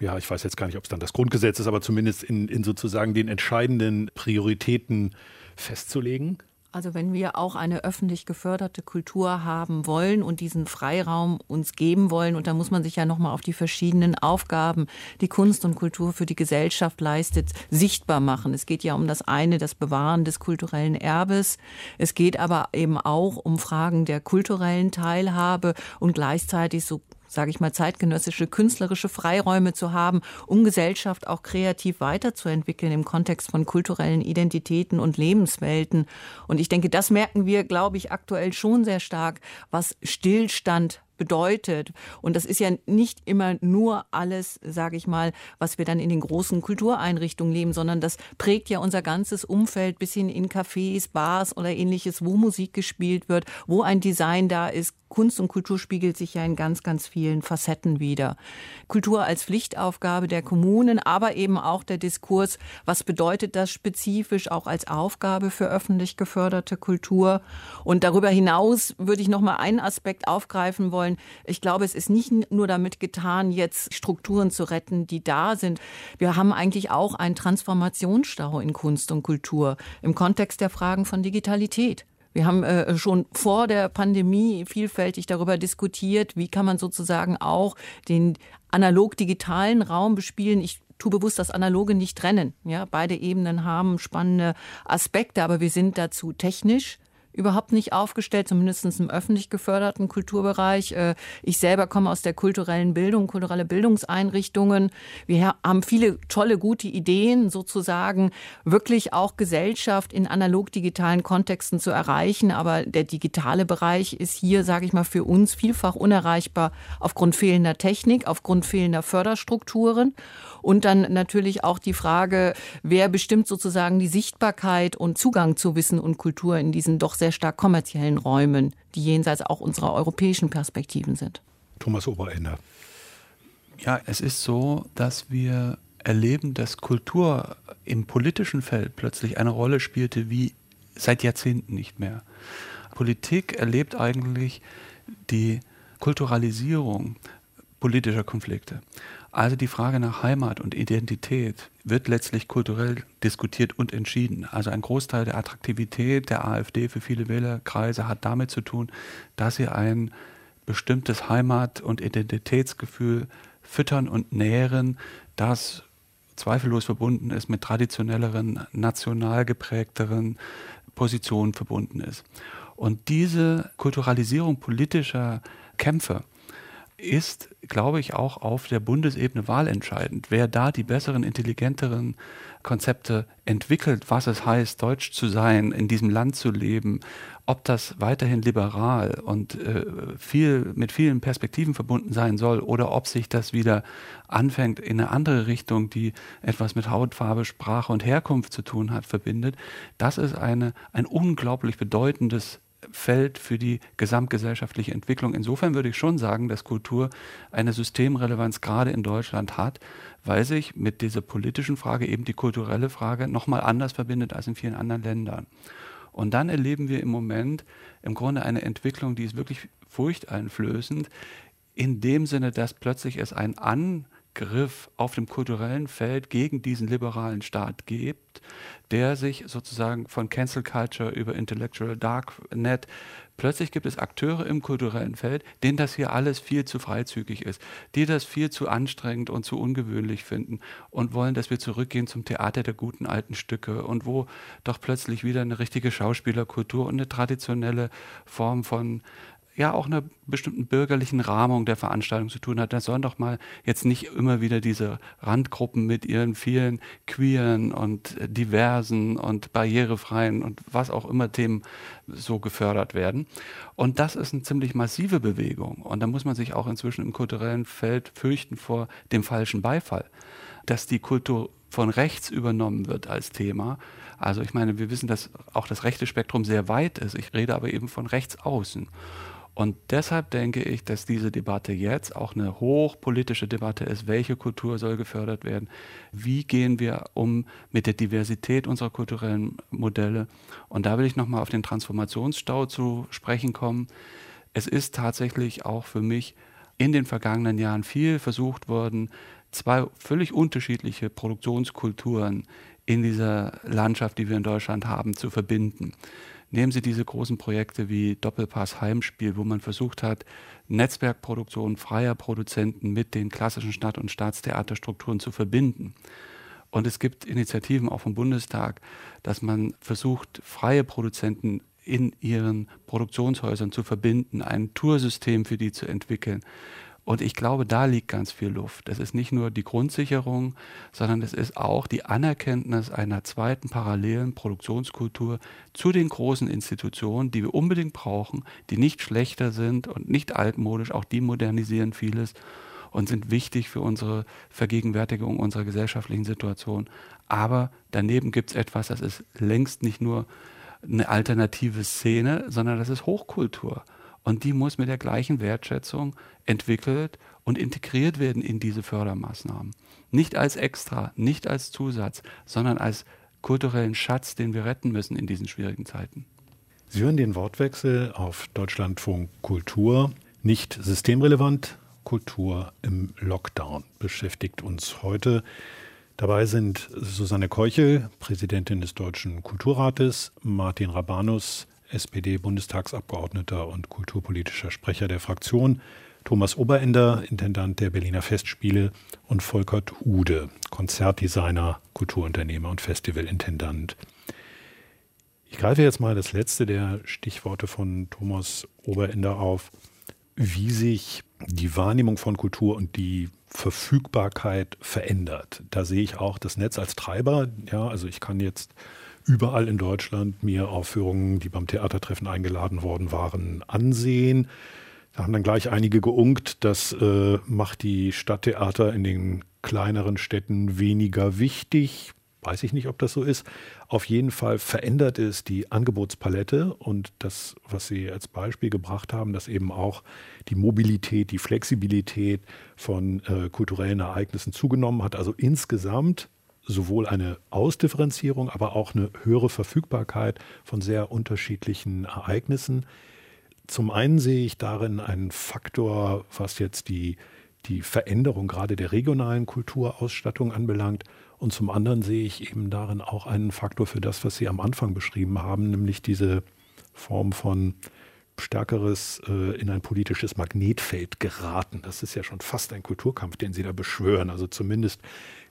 Ja, ich weiß jetzt gar nicht, ob es dann das Grundgesetz ist, aber zumindest in, in sozusagen den entscheidenden Prioritäten festzulegen? Also wenn wir auch eine öffentlich geförderte Kultur haben wollen und diesen Freiraum uns geben wollen, und da muss man sich ja nochmal auf die verschiedenen Aufgaben, die Kunst und Kultur für die Gesellschaft leistet, sichtbar machen. Es geht ja um das eine, das Bewahren des kulturellen Erbes. Es geht aber eben auch um Fragen der kulturellen Teilhabe und gleichzeitig so sage ich mal, zeitgenössische künstlerische Freiräume zu haben, um Gesellschaft auch kreativ weiterzuentwickeln im Kontext von kulturellen Identitäten und Lebenswelten. Und ich denke, das merken wir, glaube ich, aktuell schon sehr stark, was Stillstand bedeutet. Und das ist ja nicht immer nur alles, sage ich mal, was wir dann in den großen Kultureinrichtungen leben, sondern das prägt ja unser ganzes Umfeld bis hin in Cafés, Bars oder ähnliches, wo Musik gespielt wird, wo ein Design da ist. Kunst und Kultur spiegelt sich ja in ganz, ganz vielen Facetten wieder. Kultur als Pflichtaufgabe der Kommunen, aber eben auch der Diskurs, was bedeutet das spezifisch auch als Aufgabe für öffentlich geförderte Kultur? Und darüber hinaus würde ich noch mal einen Aspekt aufgreifen wollen, wollen. Ich glaube, es ist nicht nur damit getan, jetzt Strukturen zu retten, die da sind. Wir haben eigentlich auch einen Transformationsstau in Kunst und Kultur im Kontext der Fragen von Digitalität. Wir haben äh, schon vor der Pandemie vielfältig darüber diskutiert, wie kann man sozusagen auch den analog-digitalen Raum bespielen. Ich tue bewusst das Analoge nicht trennen. Ja, beide Ebenen haben spannende Aspekte, aber wir sind dazu technisch überhaupt nicht aufgestellt, zumindest im öffentlich geförderten Kulturbereich. Äh, ich selber komme aus der kulturellen Bildung, kulturelle Bildungseinrichtungen. Wir haben viele tolle, gute Ideen, sozusagen wirklich auch Gesellschaft in analog-digitalen Kontexten zu erreichen. Aber der digitale Bereich ist hier, sage ich mal, für uns vielfach unerreichbar aufgrund fehlender Technik, aufgrund fehlender Förderstrukturen. Und dann natürlich auch die Frage, wer bestimmt sozusagen die Sichtbarkeit und Zugang zu Wissen und Kultur in diesen doch sehr stark kommerziellen Räumen, die jenseits auch unserer europäischen Perspektiven sind. Thomas Oberender. Ja, es ist so, dass wir erleben, dass Kultur im politischen Feld plötzlich eine Rolle spielte wie seit Jahrzehnten nicht mehr. Politik erlebt eigentlich die Kulturalisierung politischer Konflikte. Also die Frage nach Heimat und Identität wird letztlich kulturell diskutiert und entschieden. Also ein Großteil der Attraktivität der AfD für viele Wählerkreise hat damit zu tun, dass sie ein bestimmtes Heimat- und Identitätsgefühl füttern und nähren, das zweifellos verbunden ist mit traditionelleren, national geprägteren Positionen verbunden ist. Und diese Kulturalisierung politischer Kämpfe ist, glaube ich, auch auf der Bundesebene wahlentscheidend. Wer da die besseren, intelligenteren Konzepte entwickelt, was es heißt, deutsch zu sein, in diesem Land zu leben, ob das weiterhin liberal und äh, viel mit vielen Perspektiven verbunden sein soll oder ob sich das wieder anfängt in eine andere Richtung, die etwas mit Hautfarbe, Sprache und Herkunft zu tun hat, verbindet, das ist eine, ein unglaublich bedeutendes Feld für die gesamtgesellschaftliche Entwicklung. Insofern würde ich schon sagen, dass Kultur eine Systemrelevanz gerade in Deutschland hat, weil sich mit dieser politischen Frage eben die kulturelle Frage nochmal anders verbindet als in vielen anderen Ländern. Und dann erleben wir im Moment im Grunde eine Entwicklung, die ist wirklich furchteinflößend, in dem Sinne, dass plötzlich es ein Angriff auf dem kulturellen Feld gegen diesen liberalen Staat gibt, der sich sozusagen von Cancel Culture über Intellectual Darknet Plötzlich gibt es Akteure im kulturellen Feld, denen das hier alles viel zu freizügig ist, die das viel zu anstrengend und zu ungewöhnlich finden und wollen, dass wir zurückgehen zum Theater der guten alten Stücke und wo doch plötzlich wieder eine richtige Schauspielerkultur und eine traditionelle Form von ja auch einer bestimmten bürgerlichen Rahmung der Veranstaltung zu tun hat. Da sollen doch mal jetzt nicht immer wieder diese Randgruppen mit ihren vielen queeren und diversen und barrierefreien und was auch immer Themen so gefördert werden. Und das ist eine ziemlich massive Bewegung. Und da muss man sich auch inzwischen im kulturellen Feld fürchten vor dem falschen Beifall, dass die Kultur von rechts übernommen wird als Thema. Also ich meine, wir wissen, dass auch das rechte Spektrum sehr weit ist. Ich rede aber eben von rechts außen. Und deshalb denke ich, dass diese Debatte jetzt auch eine hochpolitische Debatte ist. Welche Kultur soll gefördert werden? Wie gehen wir um mit der Diversität unserer kulturellen Modelle? Und da will ich nochmal auf den Transformationsstau zu sprechen kommen. Es ist tatsächlich auch für mich in den vergangenen Jahren viel versucht worden, zwei völlig unterschiedliche Produktionskulturen in dieser Landschaft, die wir in Deutschland haben, zu verbinden Nehmen Sie diese großen Projekte wie Doppelpass Heimspiel, wo man versucht hat, Netzwerkproduktion freier Produzenten mit den klassischen Stadt- und Staatstheaterstrukturen zu verbinden. Und es gibt Initiativen auch vom Bundestag, dass man versucht, freie Produzenten in ihren Produktionshäusern zu verbinden, ein Toursystem für die zu entwickeln. Und ich glaube, da liegt ganz viel Luft. Das ist nicht nur die Grundsicherung, sondern es ist auch die Anerkenntnis einer zweiten parallelen Produktionskultur zu den großen Institutionen, die wir unbedingt brauchen, die nicht schlechter sind und nicht altmodisch, auch die modernisieren vieles und sind wichtig für unsere Vergegenwärtigung unserer gesellschaftlichen Situation. Aber daneben gibt es etwas, das ist längst nicht nur eine alternative Szene, sondern das ist Hochkultur. Und die muss mit der gleichen Wertschätzung entwickelt und integriert werden in diese Fördermaßnahmen. Nicht als Extra, nicht als Zusatz, sondern als kulturellen Schatz, den wir retten müssen in diesen schwierigen Zeiten. Sie hören den Wortwechsel auf Deutschlandfunk Kultur. Nicht systemrelevant, Kultur im Lockdown beschäftigt uns heute. Dabei sind Susanne Keuchel, Präsidentin des Deutschen Kulturrates, Martin Rabanus, SPD-Bundestagsabgeordneter und kulturpolitischer Sprecher der Fraktion, Thomas Oberender, Intendant der Berliner Festspiele und Volkert Ude, Konzertdesigner, Kulturunternehmer und Festivalintendant. Ich greife jetzt mal das letzte der Stichworte von Thomas Oberender auf wie sich die Wahrnehmung von Kultur und die Verfügbarkeit verändert. Da sehe ich auch das Netz als Treiber. Ja, also ich kann jetzt überall in Deutschland mir Aufführungen, die beim Theatertreffen eingeladen worden waren, ansehen. Da haben dann gleich einige geunkt, das äh, macht die Stadttheater in den kleineren Städten weniger wichtig weiß ich nicht, ob das so ist. Auf jeden Fall verändert es die Angebotspalette und das, was Sie als Beispiel gebracht haben, dass eben auch die Mobilität, die Flexibilität von äh, kulturellen Ereignissen zugenommen hat. Also insgesamt sowohl eine Ausdifferenzierung, aber auch eine höhere Verfügbarkeit von sehr unterschiedlichen Ereignissen. Zum einen sehe ich darin einen Faktor, was jetzt die, die Veränderung gerade der regionalen Kulturausstattung anbelangt. Und zum anderen sehe ich eben darin auch einen Faktor für das, was Sie am Anfang beschrieben haben, nämlich diese Form von stärkeres äh, in ein politisches Magnetfeld geraten. Das ist ja schon fast ein Kulturkampf, den Sie da beschwören. Also zumindest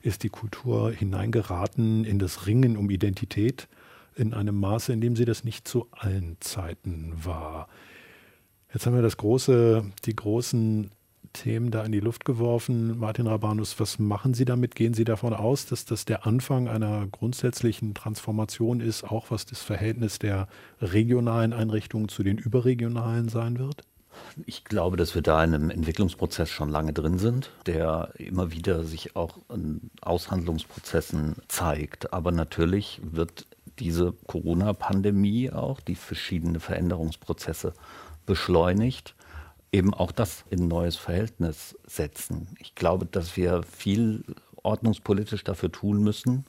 ist die Kultur hineingeraten in das Ringen um Identität in einem Maße, in dem sie das nicht zu allen Zeiten war. Jetzt haben wir das große, die großen Themen da in die Luft geworfen. Martin Rabanus, was machen Sie damit? Gehen Sie davon aus, dass das der Anfang einer grundsätzlichen Transformation ist, auch was das Verhältnis der regionalen Einrichtungen zu den überregionalen sein wird? Ich glaube, dass wir da in einem Entwicklungsprozess schon lange drin sind, der immer wieder sich auch in Aushandlungsprozessen zeigt. Aber natürlich wird diese Corona-Pandemie auch die verschiedenen Veränderungsprozesse beschleunigt eben auch das in ein neues Verhältnis setzen. Ich glaube, dass wir viel ordnungspolitisch dafür tun müssen,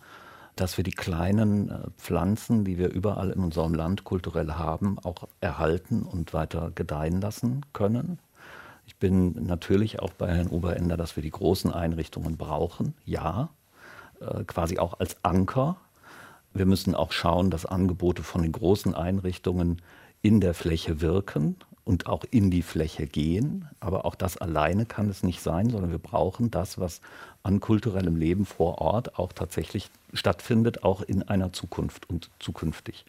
dass wir die kleinen äh, Pflanzen, die wir überall in unserem Land kulturell haben, auch erhalten und weiter gedeihen lassen können. Ich bin natürlich auch bei Herrn Oberender, dass wir die großen Einrichtungen brauchen, ja, äh, quasi auch als Anker. Wir müssen auch schauen, dass Angebote von den großen Einrichtungen in der Fläche wirken und auch in die Fläche gehen. Aber auch das alleine kann es nicht sein, sondern wir brauchen das, was an kulturellem Leben vor Ort auch tatsächlich stattfindet, auch in einer Zukunft und zukünftig.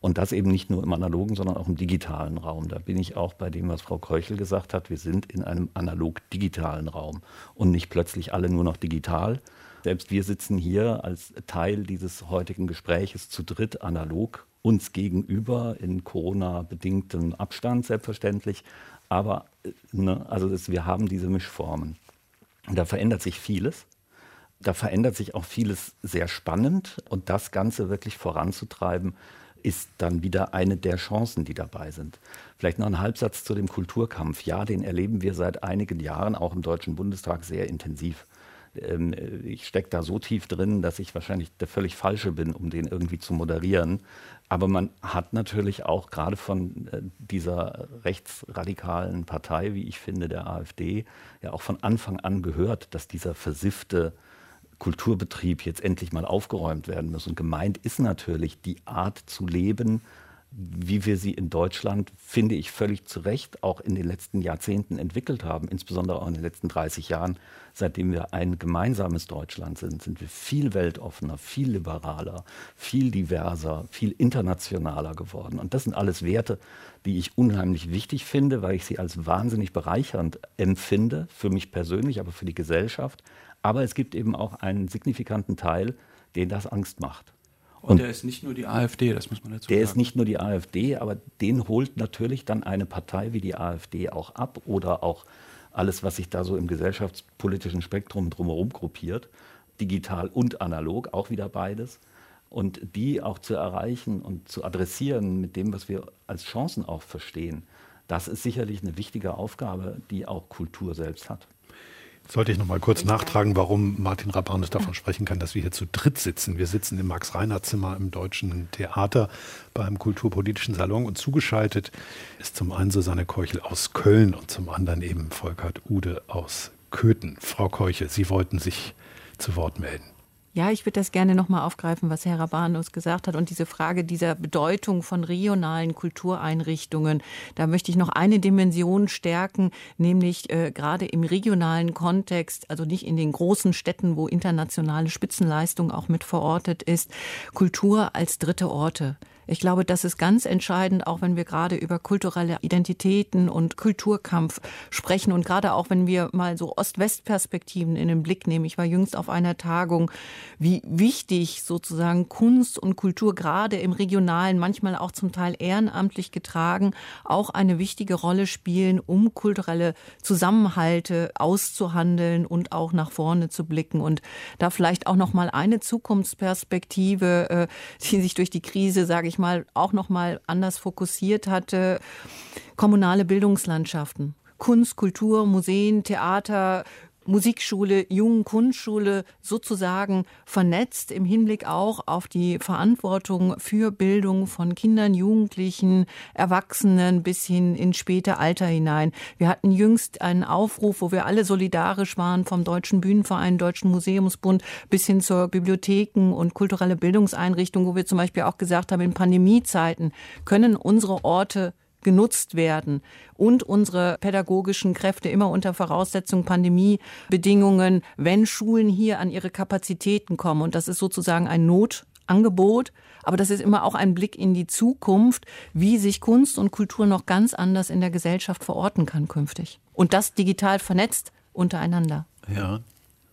Und das eben nicht nur im analogen, sondern auch im digitalen Raum. Da bin ich auch bei dem, was Frau Keuchel gesagt hat. Wir sind in einem analog-digitalen Raum und nicht plötzlich alle nur noch digital. Selbst wir sitzen hier als Teil dieses heutigen Gespräches zu dritt analog uns gegenüber in Corona-bedingtem Abstand selbstverständlich. Aber ne, also das, wir haben diese Mischformen. Und da verändert sich vieles. Da verändert sich auch vieles sehr spannend. Und das Ganze wirklich voranzutreiben, ist dann wieder eine der Chancen, die dabei sind. Vielleicht noch ein Halbsatz zu dem Kulturkampf. Ja, den erleben wir seit einigen Jahren auch im Deutschen Bundestag sehr intensiv. Ähm, ich stecke da so tief drin, dass ich wahrscheinlich der völlig Falsche bin, um den irgendwie zu moderieren. Aber man hat natürlich auch gerade von äh, dieser rechtsradikalen Partei, wie ich finde, der AfD, ja auch von Anfang an gehört, dass dieser versiffte Kulturbetrieb jetzt endlich mal aufgeräumt werden muss. Und gemeint ist natürlich die Art zu leben, wie wir sie in Deutschland, finde ich völlig zu Recht, auch in den letzten Jahrzehnten entwickelt haben, insbesondere auch in den letzten 30 Jahren, seitdem wir ein gemeinsames Deutschland sind, sind wir viel weltoffener, viel liberaler, viel diverser, viel internationaler geworden. Und das sind alles Werte, die ich unheimlich wichtig finde, weil ich sie als wahnsinnig bereichernd empfinde, für mich persönlich, aber für die Gesellschaft. Aber es gibt eben auch einen signifikanten Teil, den das Angst macht. Und, und, der ist nicht nur die AfD, das muss man dazu der sagen. Der ist nicht nur die AfD, aber den holt natürlich dann eine Partei wie die AfD auch ab oder auch alles, was sich da so im gesellschaftspolitischen Spektrum drumherum gruppiert, digital und analog, auch wieder beides. Und die auch zu erreichen und zu adressieren mit dem, was wir als Chancen auch verstehen, das ist sicherlich eine wichtige Aufgabe, die auch Kultur selbst hat. Sollte ich noch mal kurz nachtragen, warum Martin Rabanus davon sprechen kann, dass wir hier zu dritt sitzen. Wir sitzen im Max-Reinhardt-Zimmer im Deutschen Theater beim Kulturpolitischen Salon und zugeschaltet ist zum einen Susanne Keuchel aus Köln und zum anderen eben Volkert Ude aus Köthen. Frau Keuchel, Sie wollten sich zu Wort melden. Ja, ich würde das gerne nochmal aufgreifen, was Herr Rabanus gesagt hat und diese Frage dieser Bedeutung von regionalen Kultureinrichtungen. Da möchte ich noch eine Dimension stärken, nämlich äh, gerade im regionalen Kontext, also nicht in den großen Städten, wo internationale Spitzenleistung auch mit verortet ist, Kultur als dritte Orte. Ich glaube, das ist ganz entscheidend, auch wenn wir gerade über kulturelle Identitäten und Kulturkampf sprechen und gerade auch wenn wir mal so Ost-West-Perspektiven in den Blick nehmen. Ich war jüngst auf einer Tagung, wie wichtig sozusagen Kunst und Kultur gerade im regionalen, manchmal auch zum Teil ehrenamtlich getragen, auch eine wichtige Rolle spielen, um kulturelle Zusammenhalte auszuhandeln und auch nach vorne zu blicken und da vielleicht auch noch mal eine Zukunftsperspektive, äh, die sich durch die Krise, sage ich ich mal, auch noch mal anders fokussiert hatte. Kommunale Bildungslandschaften. Kunst, Kultur, Museen, Theater, Musikschule, Jungen Kunstschule sozusagen vernetzt im Hinblick auch auf die Verantwortung für Bildung von Kindern, Jugendlichen, Erwachsenen bis hin ins späte Alter hinein. Wir hatten jüngst einen Aufruf, wo wir alle solidarisch waren vom Deutschen Bühnenverein, Deutschen Museumsbund bis hin zur Bibliotheken und kulturelle Bildungseinrichtungen, wo wir zum Beispiel auch gesagt haben, in Pandemiezeiten können unsere Orte genutzt werden und unsere pädagogischen Kräfte immer unter Voraussetzung Pandemiebedingungen, wenn Schulen hier an ihre Kapazitäten kommen. Und das ist sozusagen ein Notangebot. Aber das ist immer auch ein Blick in die Zukunft, wie sich Kunst und Kultur noch ganz anders in der Gesellschaft verorten kann künftig. Und das digital vernetzt untereinander. Ja,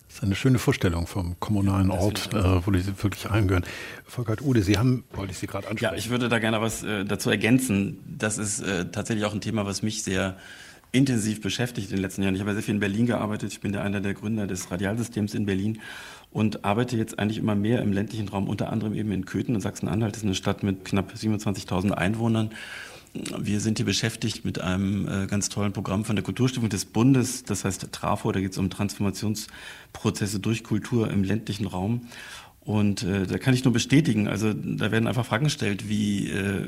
das ist eine schöne Vorstellung vom kommunalen Ort, äh, wo Sie wirklich eingehören. Volkert Ude, Sie haben, wollte ich Sie gerade ansprechen. Ja, ich würde da gerne was äh, dazu ergänzen. Das ist äh, tatsächlich auch ein Thema, was mich sehr intensiv beschäftigt in den letzten Jahren. Ich habe sehr viel in Berlin gearbeitet. Ich bin der einer der Gründer des Radialsystems in Berlin und arbeite jetzt eigentlich immer mehr im ländlichen Raum, unter anderem eben in Köthen in Sachsen-Anhalt. Das ist eine Stadt mit knapp 27.000 Einwohnern. Wir sind hier beschäftigt mit einem äh, ganz tollen Programm von der Kulturstiftung des Bundes, das heißt TRAFO, da geht es um Transformationsprozesse durch Kultur im ländlichen Raum. Und äh, da kann ich nur bestätigen, also da werden einfach Fragen gestellt, wie, äh,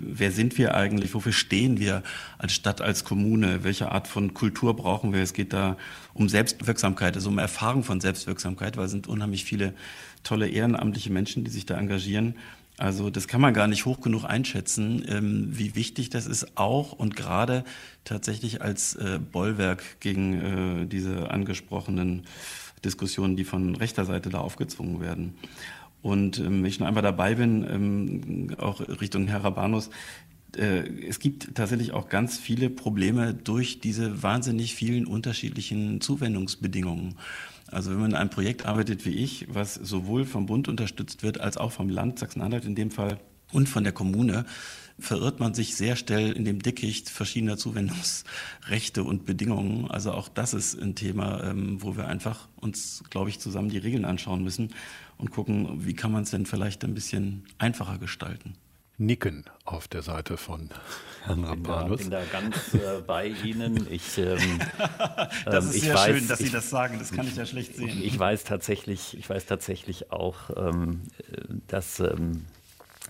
wer sind wir eigentlich, wofür stehen wir als Stadt, als Kommune, welche Art von Kultur brauchen wir? Es geht da um Selbstwirksamkeit, also um Erfahrung von Selbstwirksamkeit, weil es sind unheimlich viele tolle ehrenamtliche Menschen, die sich da engagieren. Also das kann man gar nicht hoch genug einschätzen, ähm, wie wichtig das ist, auch und gerade tatsächlich als äh, Bollwerk gegen äh, diese angesprochenen Diskussionen, die von rechter Seite da aufgezwungen werden. Und ähm, wenn ich noch einmal dabei bin, ähm, auch Richtung Herr Rabanus, äh, es gibt tatsächlich auch ganz viele Probleme durch diese wahnsinnig vielen unterschiedlichen Zuwendungsbedingungen. Also wenn man in einem Projekt arbeitet wie ich, was sowohl vom Bund unterstützt wird als auch vom Land, Sachsen-Anhalt in dem Fall, und von der Kommune, verirrt man sich sehr schnell in dem Dickicht verschiedener Zuwendungsrechte und Bedingungen. Also auch das ist ein Thema, ähm, wo wir einfach uns, glaube ich, zusammen die Regeln anschauen müssen und gucken, wie kann man es denn vielleicht ein bisschen einfacher gestalten. Nicken auf der Seite von Herrn Rabanus. Ich bin da ganz äh, bei Ihnen. Ich, ähm, das ist ähm, sehr weiß, schön, dass Sie das sagen. Das kann ich ja schlecht sehen. Ich weiß tatsächlich, ich weiß tatsächlich auch, ähm, dass ähm,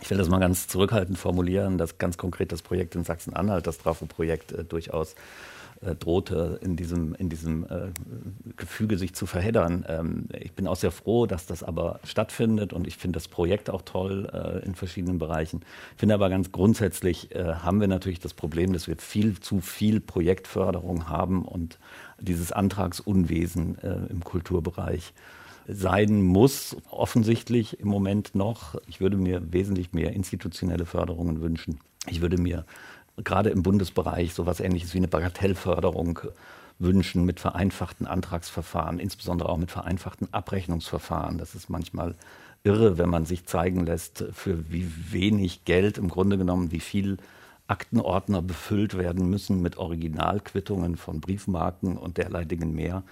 Ich will das mal ganz zurückhaltend formulieren, dass ganz konkret das Projekt in Sachsen-Anhalt, das Trafo-Projekt, äh, durchaus äh, drohte, in diesem, in diesem äh, Gefüge sich zu verheddern. Ähm, ich bin auch sehr froh, dass das aber stattfindet und ich finde das Projekt auch toll äh, in verschiedenen Bereichen. Ich finde aber ganz grundsätzlich äh, haben wir natürlich das Problem, dass wir viel zu viel Projektförderung haben und dieses Antragsunwesen äh, im Kulturbereich sein muss, offensichtlich im Moment noch. Ich würde mir wesentlich mehr institutionelle Förderungen wünschen. Ich würde mir gerade im Bundesbereich sowas ähnliches wie eine Bagatellförderung wünschen mit vereinfachten Antragsverfahren, insbesondere auch mit vereinfachten Abrechnungsverfahren. Das ist manchmal irre, wenn man sich zeigen lässt, für wie wenig Geld im Grunde genommen, wie viel Aktenordner befüllt werden müssen mit Originalquittungen von Briefmarken und derlei Dingen mehr.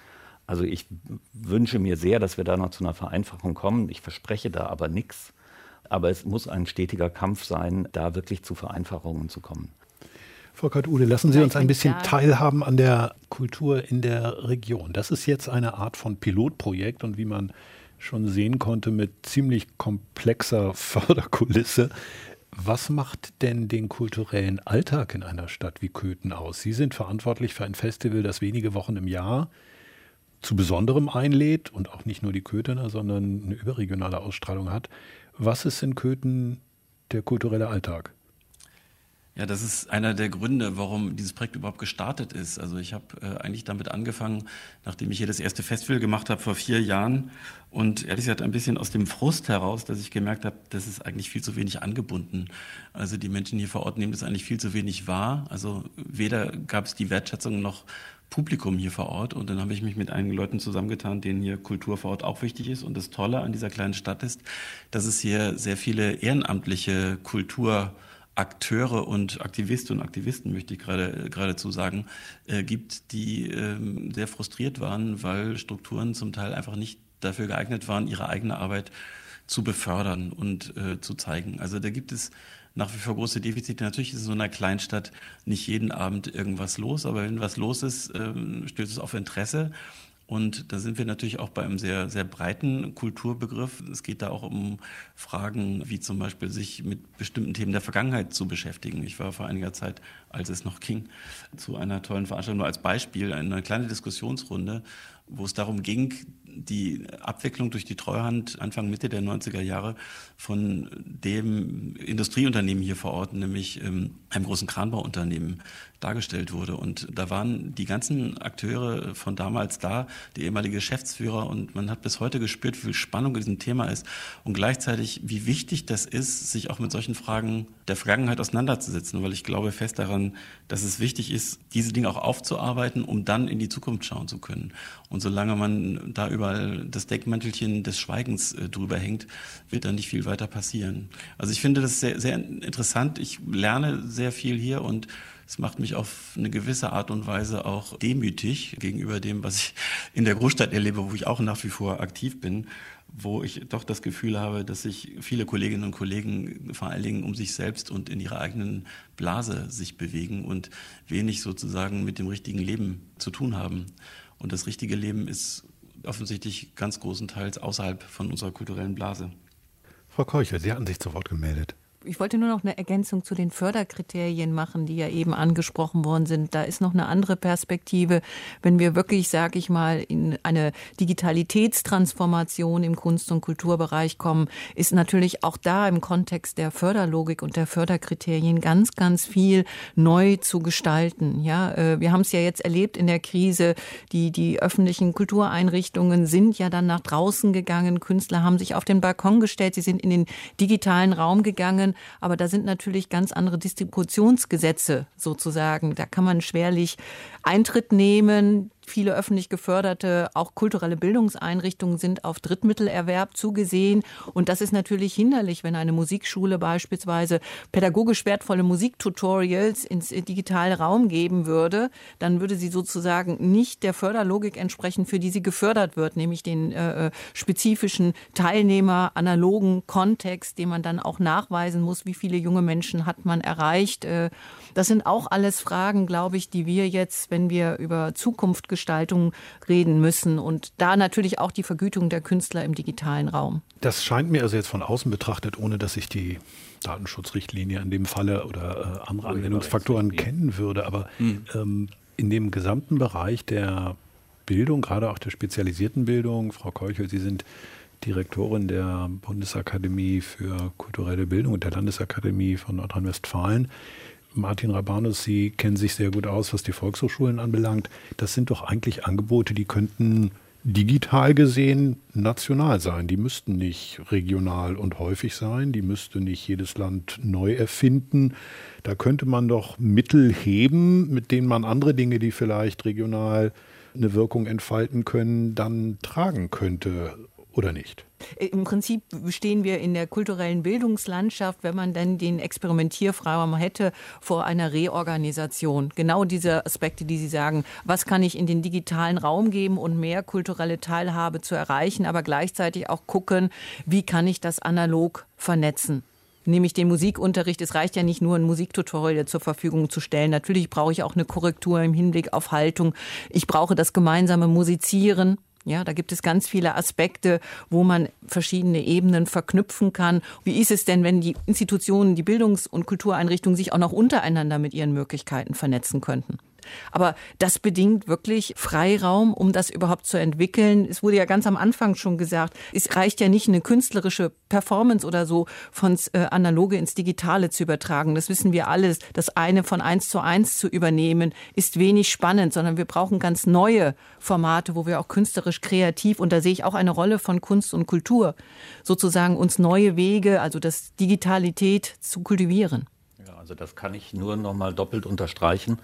Also ich wünsche mir sehr, dass wir da noch zu einer Vereinfachung kommen. Ich verspreche da aber nichts. Aber es muss ein stetiger Kampf sein, da wirklich zu Vereinfachungen zu kommen. Frau Kart-Ude, lassen Sie uns ein bisschen teilhaben an der Kultur in der Region. Das ist jetzt eine Art von Pilotprojekt und wie man schon sehen konnte, mit ziemlich komplexer Förderkulisse. Was macht denn den kulturellen Alltag in einer Stadt wie Köthen aus? Sie sind verantwortlich für ein Festival, das wenige Wochen im Jahr zu Besonderem einlädt und auch nicht nur die Köthener, sondern eine überregionale Ausstrahlung hat. Was ist in Köthen der kulturelle Alltag? Ja, das ist einer der Gründe, warum dieses Projekt überhaupt gestartet ist. Also ich habe äh, eigentlich damit angefangen, nachdem ich hier das erste Festival gemacht habe vor vier Jahren und ehrlich gesagt ein bisschen aus dem Frust heraus, dass ich gemerkt habe, das ist eigentlich viel zu wenig angebunden. Also die Menschen hier vor Ort nehmen das eigentlich viel zu wenig wahr. Also weder gab es die Wertschätzung noch Publikum hier vor Ort. Und dann habe ich mich mit einigen Leuten zusammengetan, denen hier Kultur vor Ort auch wichtig ist. Und das Tolle an dieser kleinen Stadt ist, dass es hier sehr viele ehrenamtliche Kulturakteure und Aktivistinnen und Aktivisten, möchte ich gerade geradezu sagen, äh, gibt, die ähm, sehr frustriert waren, weil Strukturen zum Teil einfach nicht dafür geeignet waren, ihre eigene Arbeit zu befördern und äh, zu zeigen. Also da gibt es nach wie vor große Defizite. Natürlich ist in so einer Kleinstadt nicht jeden Abend irgendwas los, aber wenn was los ist, ähm, stößt es auf Interesse. Und da sind wir natürlich auch bei einem sehr, sehr breiten Kulturbegriff. Es geht da auch um Fragen, wie zum Beispiel sich mit bestimmten Themen der Vergangenheit zu beschäftigen. Ich war vor einiger Zeit, als es noch ging, zu einer tollen Veranstaltung, nur als Beispiel, eine kleine Diskussionsrunde, wo es darum ging, die Abwicklung durch die Treuhand Anfang Mitte der 90er Jahre von dem Industrieunternehmen hier vor Ort, nämlich ähm, einem großen Kranbauunternehmen, dargestellt wurde. Und da waren die ganzen Akteure von damals da, die ehemalige Geschäftsführer, und man hat bis heute gespürt, wie viel Spannung in diesem Thema ist und gleichzeitig, wie wichtig das ist, sich auch mit solchen Fragen der Vergangenheit auseinanderzusetzen, weil ich glaube fest daran, dass es wichtig ist, diese Dinge auch aufzuarbeiten, um dann in die Zukunft schauen zu können. Und solange man da überall das Deckmäntelchen des Schweigens äh, drüber hängt, wird da nicht viel weiter passieren. Also ich finde das sehr, sehr interessant. Ich lerne sehr viel hier und es macht mich auf eine gewisse Art und Weise auch demütig gegenüber dem, was ich in der Großstadt erlebe, wo ich auch nach wie vor aktiv bin, wo ich doch das Gefühl habe, dass sich viele Kolleginnen und Kollegen vor allen Dingen um sich selbst und in ihrer eigenen Blase sich bewegen und wenig sozusagen mit dem richtigen Leben zu tun haben. Und das richtige Leben ist offensichtlich ganz großenteils außerhalb von unserer kulturellen Blase. Frau Keuchel, Sie hatten sich zu Wort gemeldet. Ich wollte nur noch eine Ergänzung zu den Förderkriterien machen, die ja eben angesprochen worden sind. Da ist noch eine andere Perspektive. Wenn wir wirklich, sage ich mal, in eine Digitalitätstransformation im Kunst- und Kulturbereich kommen, ist natürlich auch da im Kontext der Förderlogik und der Förderkriterien ganz, ganz viel neu zu gestalten. Ja, äh, wir haben es ja jetzt erlebt in der Krise. Die, die öffentlichen Kultureinrichtungen sind ja dann nach draußen gegangen. Künstler haben sich auf den Balkon gestellt. Sie sind in den digitalen Raum gegangen können. Aber da sind natürlich ganz andere Distributionsgesetze sozusagen. Da kann man schwerlich Eintritt nehmen viele öffentlich geförderte, auch kulturelle Bildungseinrichtungen sind auf Drittmittelerwerb zugesehen. Und das ist natürlich hinderlich, wenn eine Musikschule beispielsweise pädagogisch wertvolle Musiktutorials ins digitale Raum geben würde. Dann würde sie sozusagen nicht der Förderlogik entsprechen, für die sie gefördert wird, nämlich den äh, äh spezifischen Teilnehmer, analogen Kontext, den man dann auch nachweisen muss, wie viele junge Menschen hat man erreicht. Äh, das sind auch alles Fragen, glaube ich, die wir jetzt, wenn wir über Zukunft Nachgestaltung reden müssen und da natürlich auch die Vergütung der Künstler im digitalen Raum. Das scheint mir also jetzt von außen betrachtet, ohne dass ich die Datenschutzrichtlinie in dem Falle oder äh, andere Anwendungsfaktoren kennen würde, aber mhm. ähm, in dem gesamten Bereich der Bildung, gerade auch der spezialisierten Bildung, Frau Keuchel, Sie sind Direktorin der Bundesakademie für kulturelle Bildung und der Landesakademie von Nordrhein-Westfalen. Martin Rabanus, Sie kennen sich sehr gut aus, was die Volkshochschulen anbelangt. Das sind doch eigentlich Angebote, die könnten digital gesehen national sein. Die müssten nicht regional und häufig sein. Die müsste nicht jedes Land neu erfinden. Da könnte man doch Mittel heben, mit denen man andere Dinge, die vielleicht regional eine Wirkung entfalten können, dann tragen könnte oder nicht? Im Prinzip stehen wir in der kulturellen Bildungslandschaft, wenn man dann den Experimentierfreiraum hätte, vor einer Reorganisation. Genau diese Aspekte, die Sie sagen, was kann ich in den digitalen Raum geben und mehr kulturelle Teilhabe zu erreichen, aber gleichzeitig auch gucken, wie kann ich das analog vernetzen nämlich den Musikunterricht. Es reicht ja nicht nur, ein Musiktutorial zur Verfügung zu stellen. Natürlich brauche ich auch eine Korrektur im Hinblick auf Haltung. Ich brauche das gemeinsame Musizieren. Ja, da gibt es ganz viele Aspekte, wo man verschiedene Ebenen verknüpfen kann. Wie ist es denn, wenn die Institutionen, die Bildungs- und Kultureinrichtungen sich auch noch untereinander mit ihren Möglichkeiten vernetzen könnten? Aber das bedingt wirklich Freiraum, um das überhaupt zu entwickeln. Es wurde ja ganz am Anfang schon gesagt, es reicht ja nicht eine künstlerische Performance oder so von äh, analoge ins digitale zu übertragen. Das wissen wir alles. Das eine von eins zu eins zu übernehmen ist wenig spannend, sondern wir brauchen ganz neue Formate, wo wir auch künstlerisch kreativ und da sehe ich auch eine Rolle von Kunst und Kultur sozusagen uns neue Wege, also das Digitalität zu kultivieren. Ja, also das kann ich nur noch mal doppelt unterstreichen.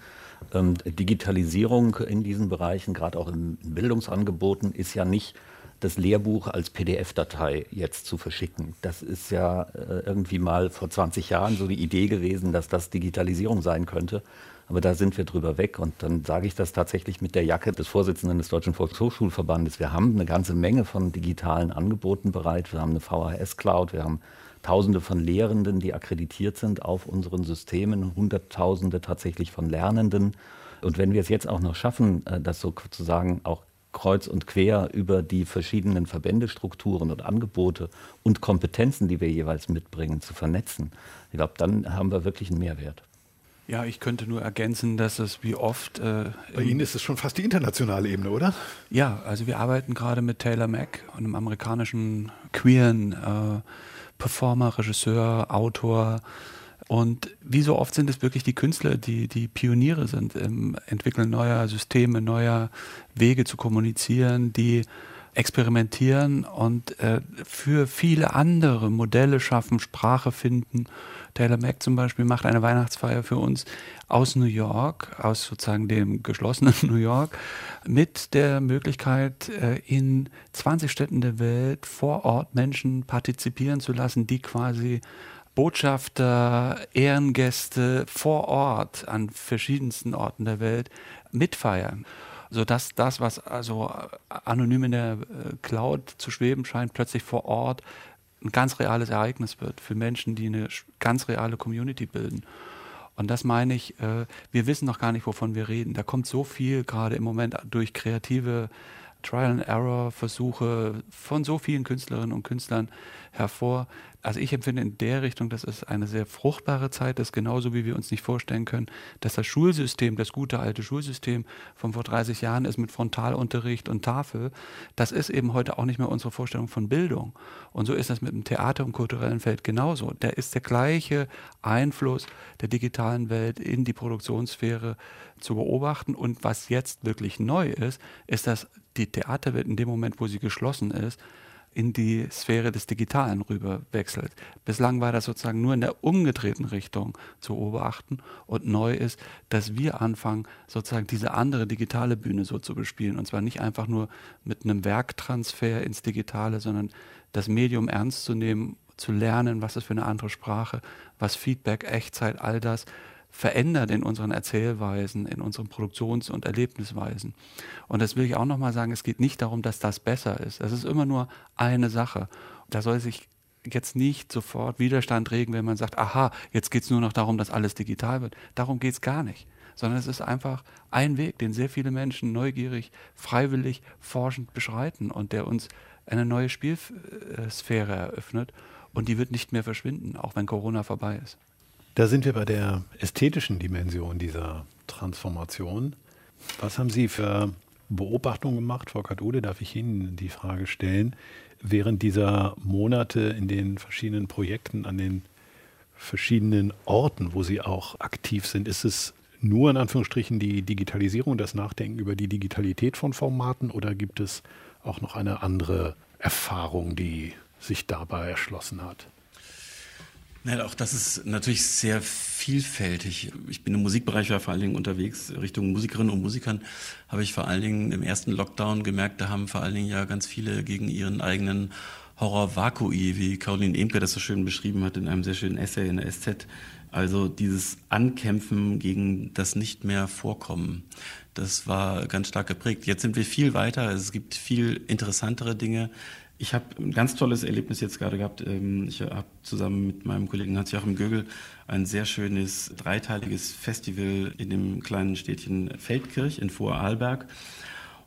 Ähm, Digitalisierung in diesen Bereichen, gerade auch in Bildungsangeboten, ist ja nicht das Lehrbuch als PDF-Datei jetzt zu verschicken. Das ist ja äh, irgendwie mal vor 20 Jahren so die Idee gewesen, dass das Digitalisierung sein könnte. Aber da sind wir drüber weg. Und dann sage ich das tatsächlich mit der Jacke des Vorsitzenden des Deutschen Volkshochschulverbandes. Wir haben eine ganze Menge von digitalen Angeboten bereit. Wir haben eine VHS-Cloud, wir haben Tausende von Lehrenden, die akkreditiert sind auf unseren Systemen, Hunderttausende tatsächlich von Lernenden. Und wenn wir es jetzt auch noch schaffen, äh, das sozusagen auch kreuz und quer über die verschiedenen Verbändestrukturen und Angebote und Kompetenzen, die wir jeweils mitbringen, zu vernetzen, ich glaube, dann haben wir wirklich einen Mehrwert. Ja, ich könnte nur ergänzen, dass es wie oft. Äh, Bei Ihnen ist es schon fast die internationale Ebene, oder? Ja, also wir arbeiten gerade mit Taylor Mack, einem amerikanischen queeren äh, Performer, Regisseur, Autor. Und wie so oft sind es wirklich die Künstler, die die Pioniere sind im Entwickeln neuer Systeme, neuer Wege zu kommunizieren, die experimentieren und äh, für viele andere Modelle schaffen, Sprache finden. Taylor Mack zum Beispiel macht eine Weihnachtsfeier für uns aus New York, aus sozusagen dem geschlossenen New York, mit der Möglichkeit, äh, in 20 Städten der Welt vor Ort Menschen partizipieren zu lassen, die quasi Botschafter, Ehrengäste vor Ort an verschiedensten Orten der Welt mitfeiern. Sodass das, was also anonym in der äh, Cloud zu schweben scheint, plötzlich vor Ort ein ganz reales Ereignis wird für Menschen, die eine ganz reale Community bilden. Und das meine ich, äh, wir wissen noch gar nicht, wovon wir reden. Da kommt so viel gerade im Moment durch kreative Trial-and-Error-Versuche von so vielen Künstlerinnen und Künstlern hervor, also ich empfinde in der Richtung, dass es eine sehr fruchtbare Zeit ist, genauso wie wir uns nicht vorstellen können, dass das Schulsystem, das gute alte Schulsystem von vor 30 Jahren ist mit Frontalunterricht und Tafel, das ist eben heute auch nicht mehr unsere Vorstellung von Bildung. Und so ist das mit dem Theater und kulturellen Feld genauso. Da ist der gleiche Einfluss der digitalen Welt in die Produktionssphäre zu beobachten. Und was jetzt wirklich neu ist, ist, dass die Theaterwelt in dem Moment, wo sie geschlossen ist, in die Sphäre des Digitalen rüber wechselt. Bislang war das sozusagen nur in der umgedrehten Richtung zu beobachten und neu ist, dass wir anfangen, sozusagen diese andere digitale Bühne so zu bespielen und zwar nicht einfach nur mit einem Werktransfer ins Digitale, sondern das Medium ernst zu nehmen, zu lernen, was ist für eine andere Sprache, was Feedback, Echtzeit, all das verändert in unseren Erzählweisen, in unseren Produktions- und Erlebnisweisen. Und das will ich auch nochmal sagen, es geht nicht darum, dass das besser ist. Das ist immer nur eine Sache. Da soll sich jetzt nicht sofort Widerstand regen, wenn man sagt, aha, jetzt geht es nur noch darum, dass alles digital wird. Darum geht es gar nicht sondern es ist einfach ein Weg, den sehr viele Menschen neugierig, freiwillig, forschend beschreiten und der uns eine neue Spielsphäre eröffnet und die wird nicht mehr verschwinden, auch wenn Corona vorbei ist. Da sind wir bei der ästhetischen Dimension dieser Transformation. Was haben Sie für Beobachtungen gemacht? Frau Kadude, darf ich Ihnen die Frage stellen? Während dieser Monate in den verschiedenen Projekten an den verschiedenen Orten, wo Sie auch aktiv sind, ist es nur in Anführungsstrichen die Digitalisierung, das Nachdenken über die Digitalität von Formaten oder gibt es auch noch eine andere Erfahrung, die sich dabei erschlossen hat? Ja, auch das ist natürlich sehr vielfältig. Ich bin im Musikbereich war vor allen Dingen unterwegs Richtung Musikerinnen und Musikern. Habe ich vor allen Dingen im ersten Lockdown gemerkt, da haben vor allen Dingen ja ganz viele gegen ihren eigenen Horror Vakui, wie Caroline Emke das so schön beschrieben hat in einem sehr schönen Essay in der SZ. Also dieses Ankämpfen gegen das nicht mehr Vorkommen. Das war ganz stark geprägt. Jetzt sind wir viel weiter. Es gibt viel interessantere Dinge. Ich habe ein ganz tolles Erlebnis jetzt gerade gehabt. Ähm, ich habe zusammen mit meinem Kollegen Hans-Joachim Gögel ein sehr schönes dreiteiliges Festival in dem kleinen Städtchen Feldkirch in Vorarlberg.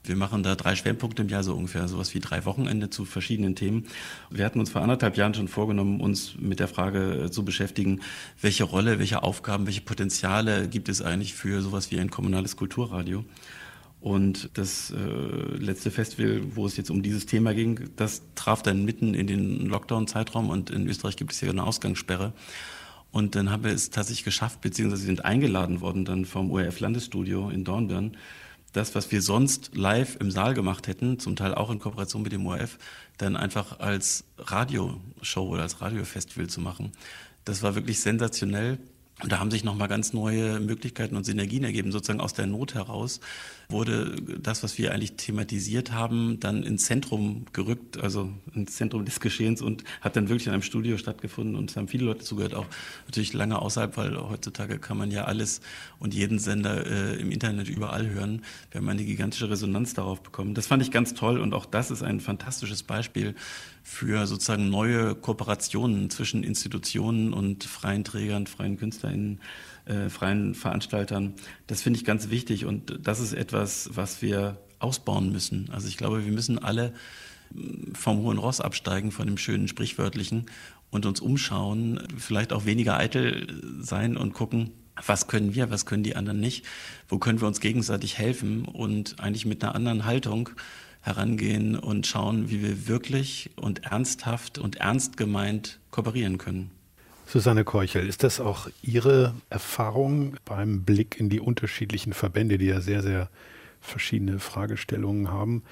Wir machen da drei Schwerpunkte im Jahr, so ungefähr sowas wie drei Wochenende zu verschiedenen Themen. Wir hatten uns vor anderthalb Jahren schon vorgenommen, uns mit der Frage zu beschäftigen, welche Rolle, welche Aufgaben, welche Potenziale gibt es eigentlich für sowas wie ein kommunales Kulturradio. Und das äh, letzte Festival, wo es jetzt um dieses Thema ging, das traf dann mitten in den Lockdown-Zeitraum und in Österreich gibt es ja eine Ausgangssperre. Und dann haben wir es tatsächlich geschafft, beziehungsweise sind eingeladen worden dann vom ORF-Landesstudio in Dornbirn, das, was wir sonst live im Saal gemacht hätten, zum Teil auch in Kooperation mit dem ORF, dann einfach als Radioshow oder als Radiofestival zu machen. Das war wirklich sensationell. Und da haben sich nochmal ganz neue Möglichkeiten und Synergien ergeben. Sozusagen aus der Not heraus wurde das, was wir eigentlich thematisiert haben, dann ins Zentrum gerückt, also ins Zentrum des Geschehens und hat dann wirklich in einem Studio stattgefunden. Und es haben viele Leute zugehört, auch natürlich lange außerhalb, weil heutzutage kann man ja alles und jeden Sender äh, im Internet überall hören. Wir haben eine gigantische Resonanz darauf bekommen. Das fand ich ganz toll und auch das ist ein fantastisches Beispiel für sozusagen neue Kooperationen zwischen Institutionen und freien Trägern, freien KünstlerInnen, äh, freien Veranstaltern. Das finde ich ganz wichtig und das ist etwas, was wir ausbauen müssen. Also ich glaube, wir müssen alle mm, vom hohen Ross absteigen, von dem schönen Sprichwörtlichen und uns umschauen, vielleicht auch weniger eitel sein und gucken, was können wir, was können die anderen nicht, wo können wir uns gegenseitig helfen und eigentlich mit einer anderen Haltung herangehen und schauen, wie wir wirklich und ernsthaft und ernst gemeint kooperieren können. Susanne Keuchel, ist das auch Ihre Erfahrung beim Blick in die unterschiedlichen Verbände, die ja sehr, sehr verschiedene Fragestellungen haben,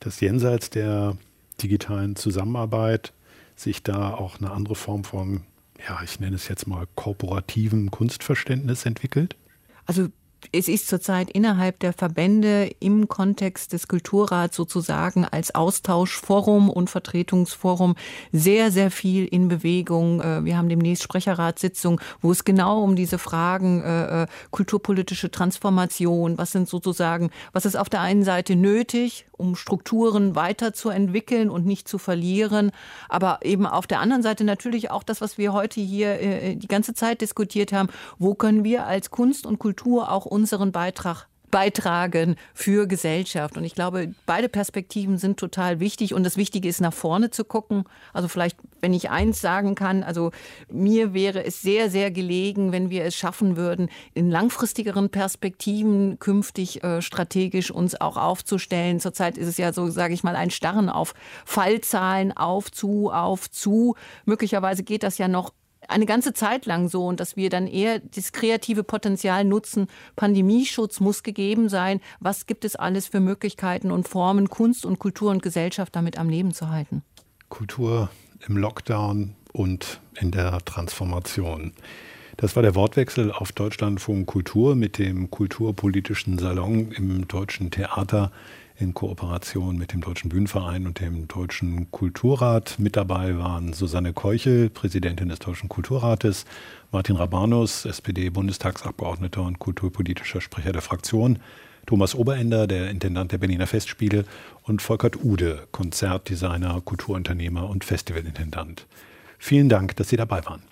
dass jenseits der digitalen Zusammenarbeit sich da auch eine andere Form von, ja, ich nenne es jetzt mal korporativem Kunstverständnis entwickelt? Also es ist zurzeit innerhalb der Verbände im Kontext des Kulturrats sozusagen als Austauschforum und Vertretungsforum sehr, sehr viel in Bewegung. Äh, wir haben demnächst Sprecherratssitzung, wo es genau um diese Fragen äh, äh, kulturpolitische Transformation, was sind sozusagen, was ist auf der einen Seite nötig, um Strukturen weiterzuentwickeln und nicht zu verlieren, aber eben auf der anderen Seite natürlich auch das, was wir heute hier die ganze Zeit diskutiert haben, wo können wir als Kunst und Kultur auch unseren Beitrag beitragen für Gesellschaft. Und ich glaube, beide Perspektiven sind total wichtig. Und das Wichtige ist, nach vorne zu gucken. Also vielleicht, wenn ich eins sagen kann, also mir wäre es sehr, sehr gelegen, wenn wir es schaffen würden, in langfristigeren Perspektiven künftig äh, strategisch uns auch aufzustellen. Zurzeit ist es ja so, sage ich mal, ein Starren auf Fallzahlen, auf, zu, auf, zu. Möglicherweise geht das ja noch eine ganze Zeit lang so und dass wir dann eher das kreative Potenzial nutzen. Pandemieschutz muss gegeben sein. Was gibt es alles für Möglichkeiten und Formen, Kunst und Kultur und Gesellschaft damit am Leben zu halten? Kultur im Lockdown und in der Transformation. Das war der Wortwechsel auf Deutschlandfunk Kultur mit dem kulturpolitischen Salon im Deutschen Theater in Kooperation mit dem Deutschen Bühnenverein und dem Deutschen Kulturrat. Mit dabei waren Susanne Keuchel, Präsidentin des Deutschen Kulturrates, Martin Rabanus, SPD-Bundestagsabgeordneter und kulturpolitischer Sprecher der Fraktion, Thomas Oberender, der Intendant der Berliner Festspiele und Volkert Ude, Konzertdesigner, Kulturunternehmer und Festivalintendant. Vielen Dank, dass Sie dabei waren.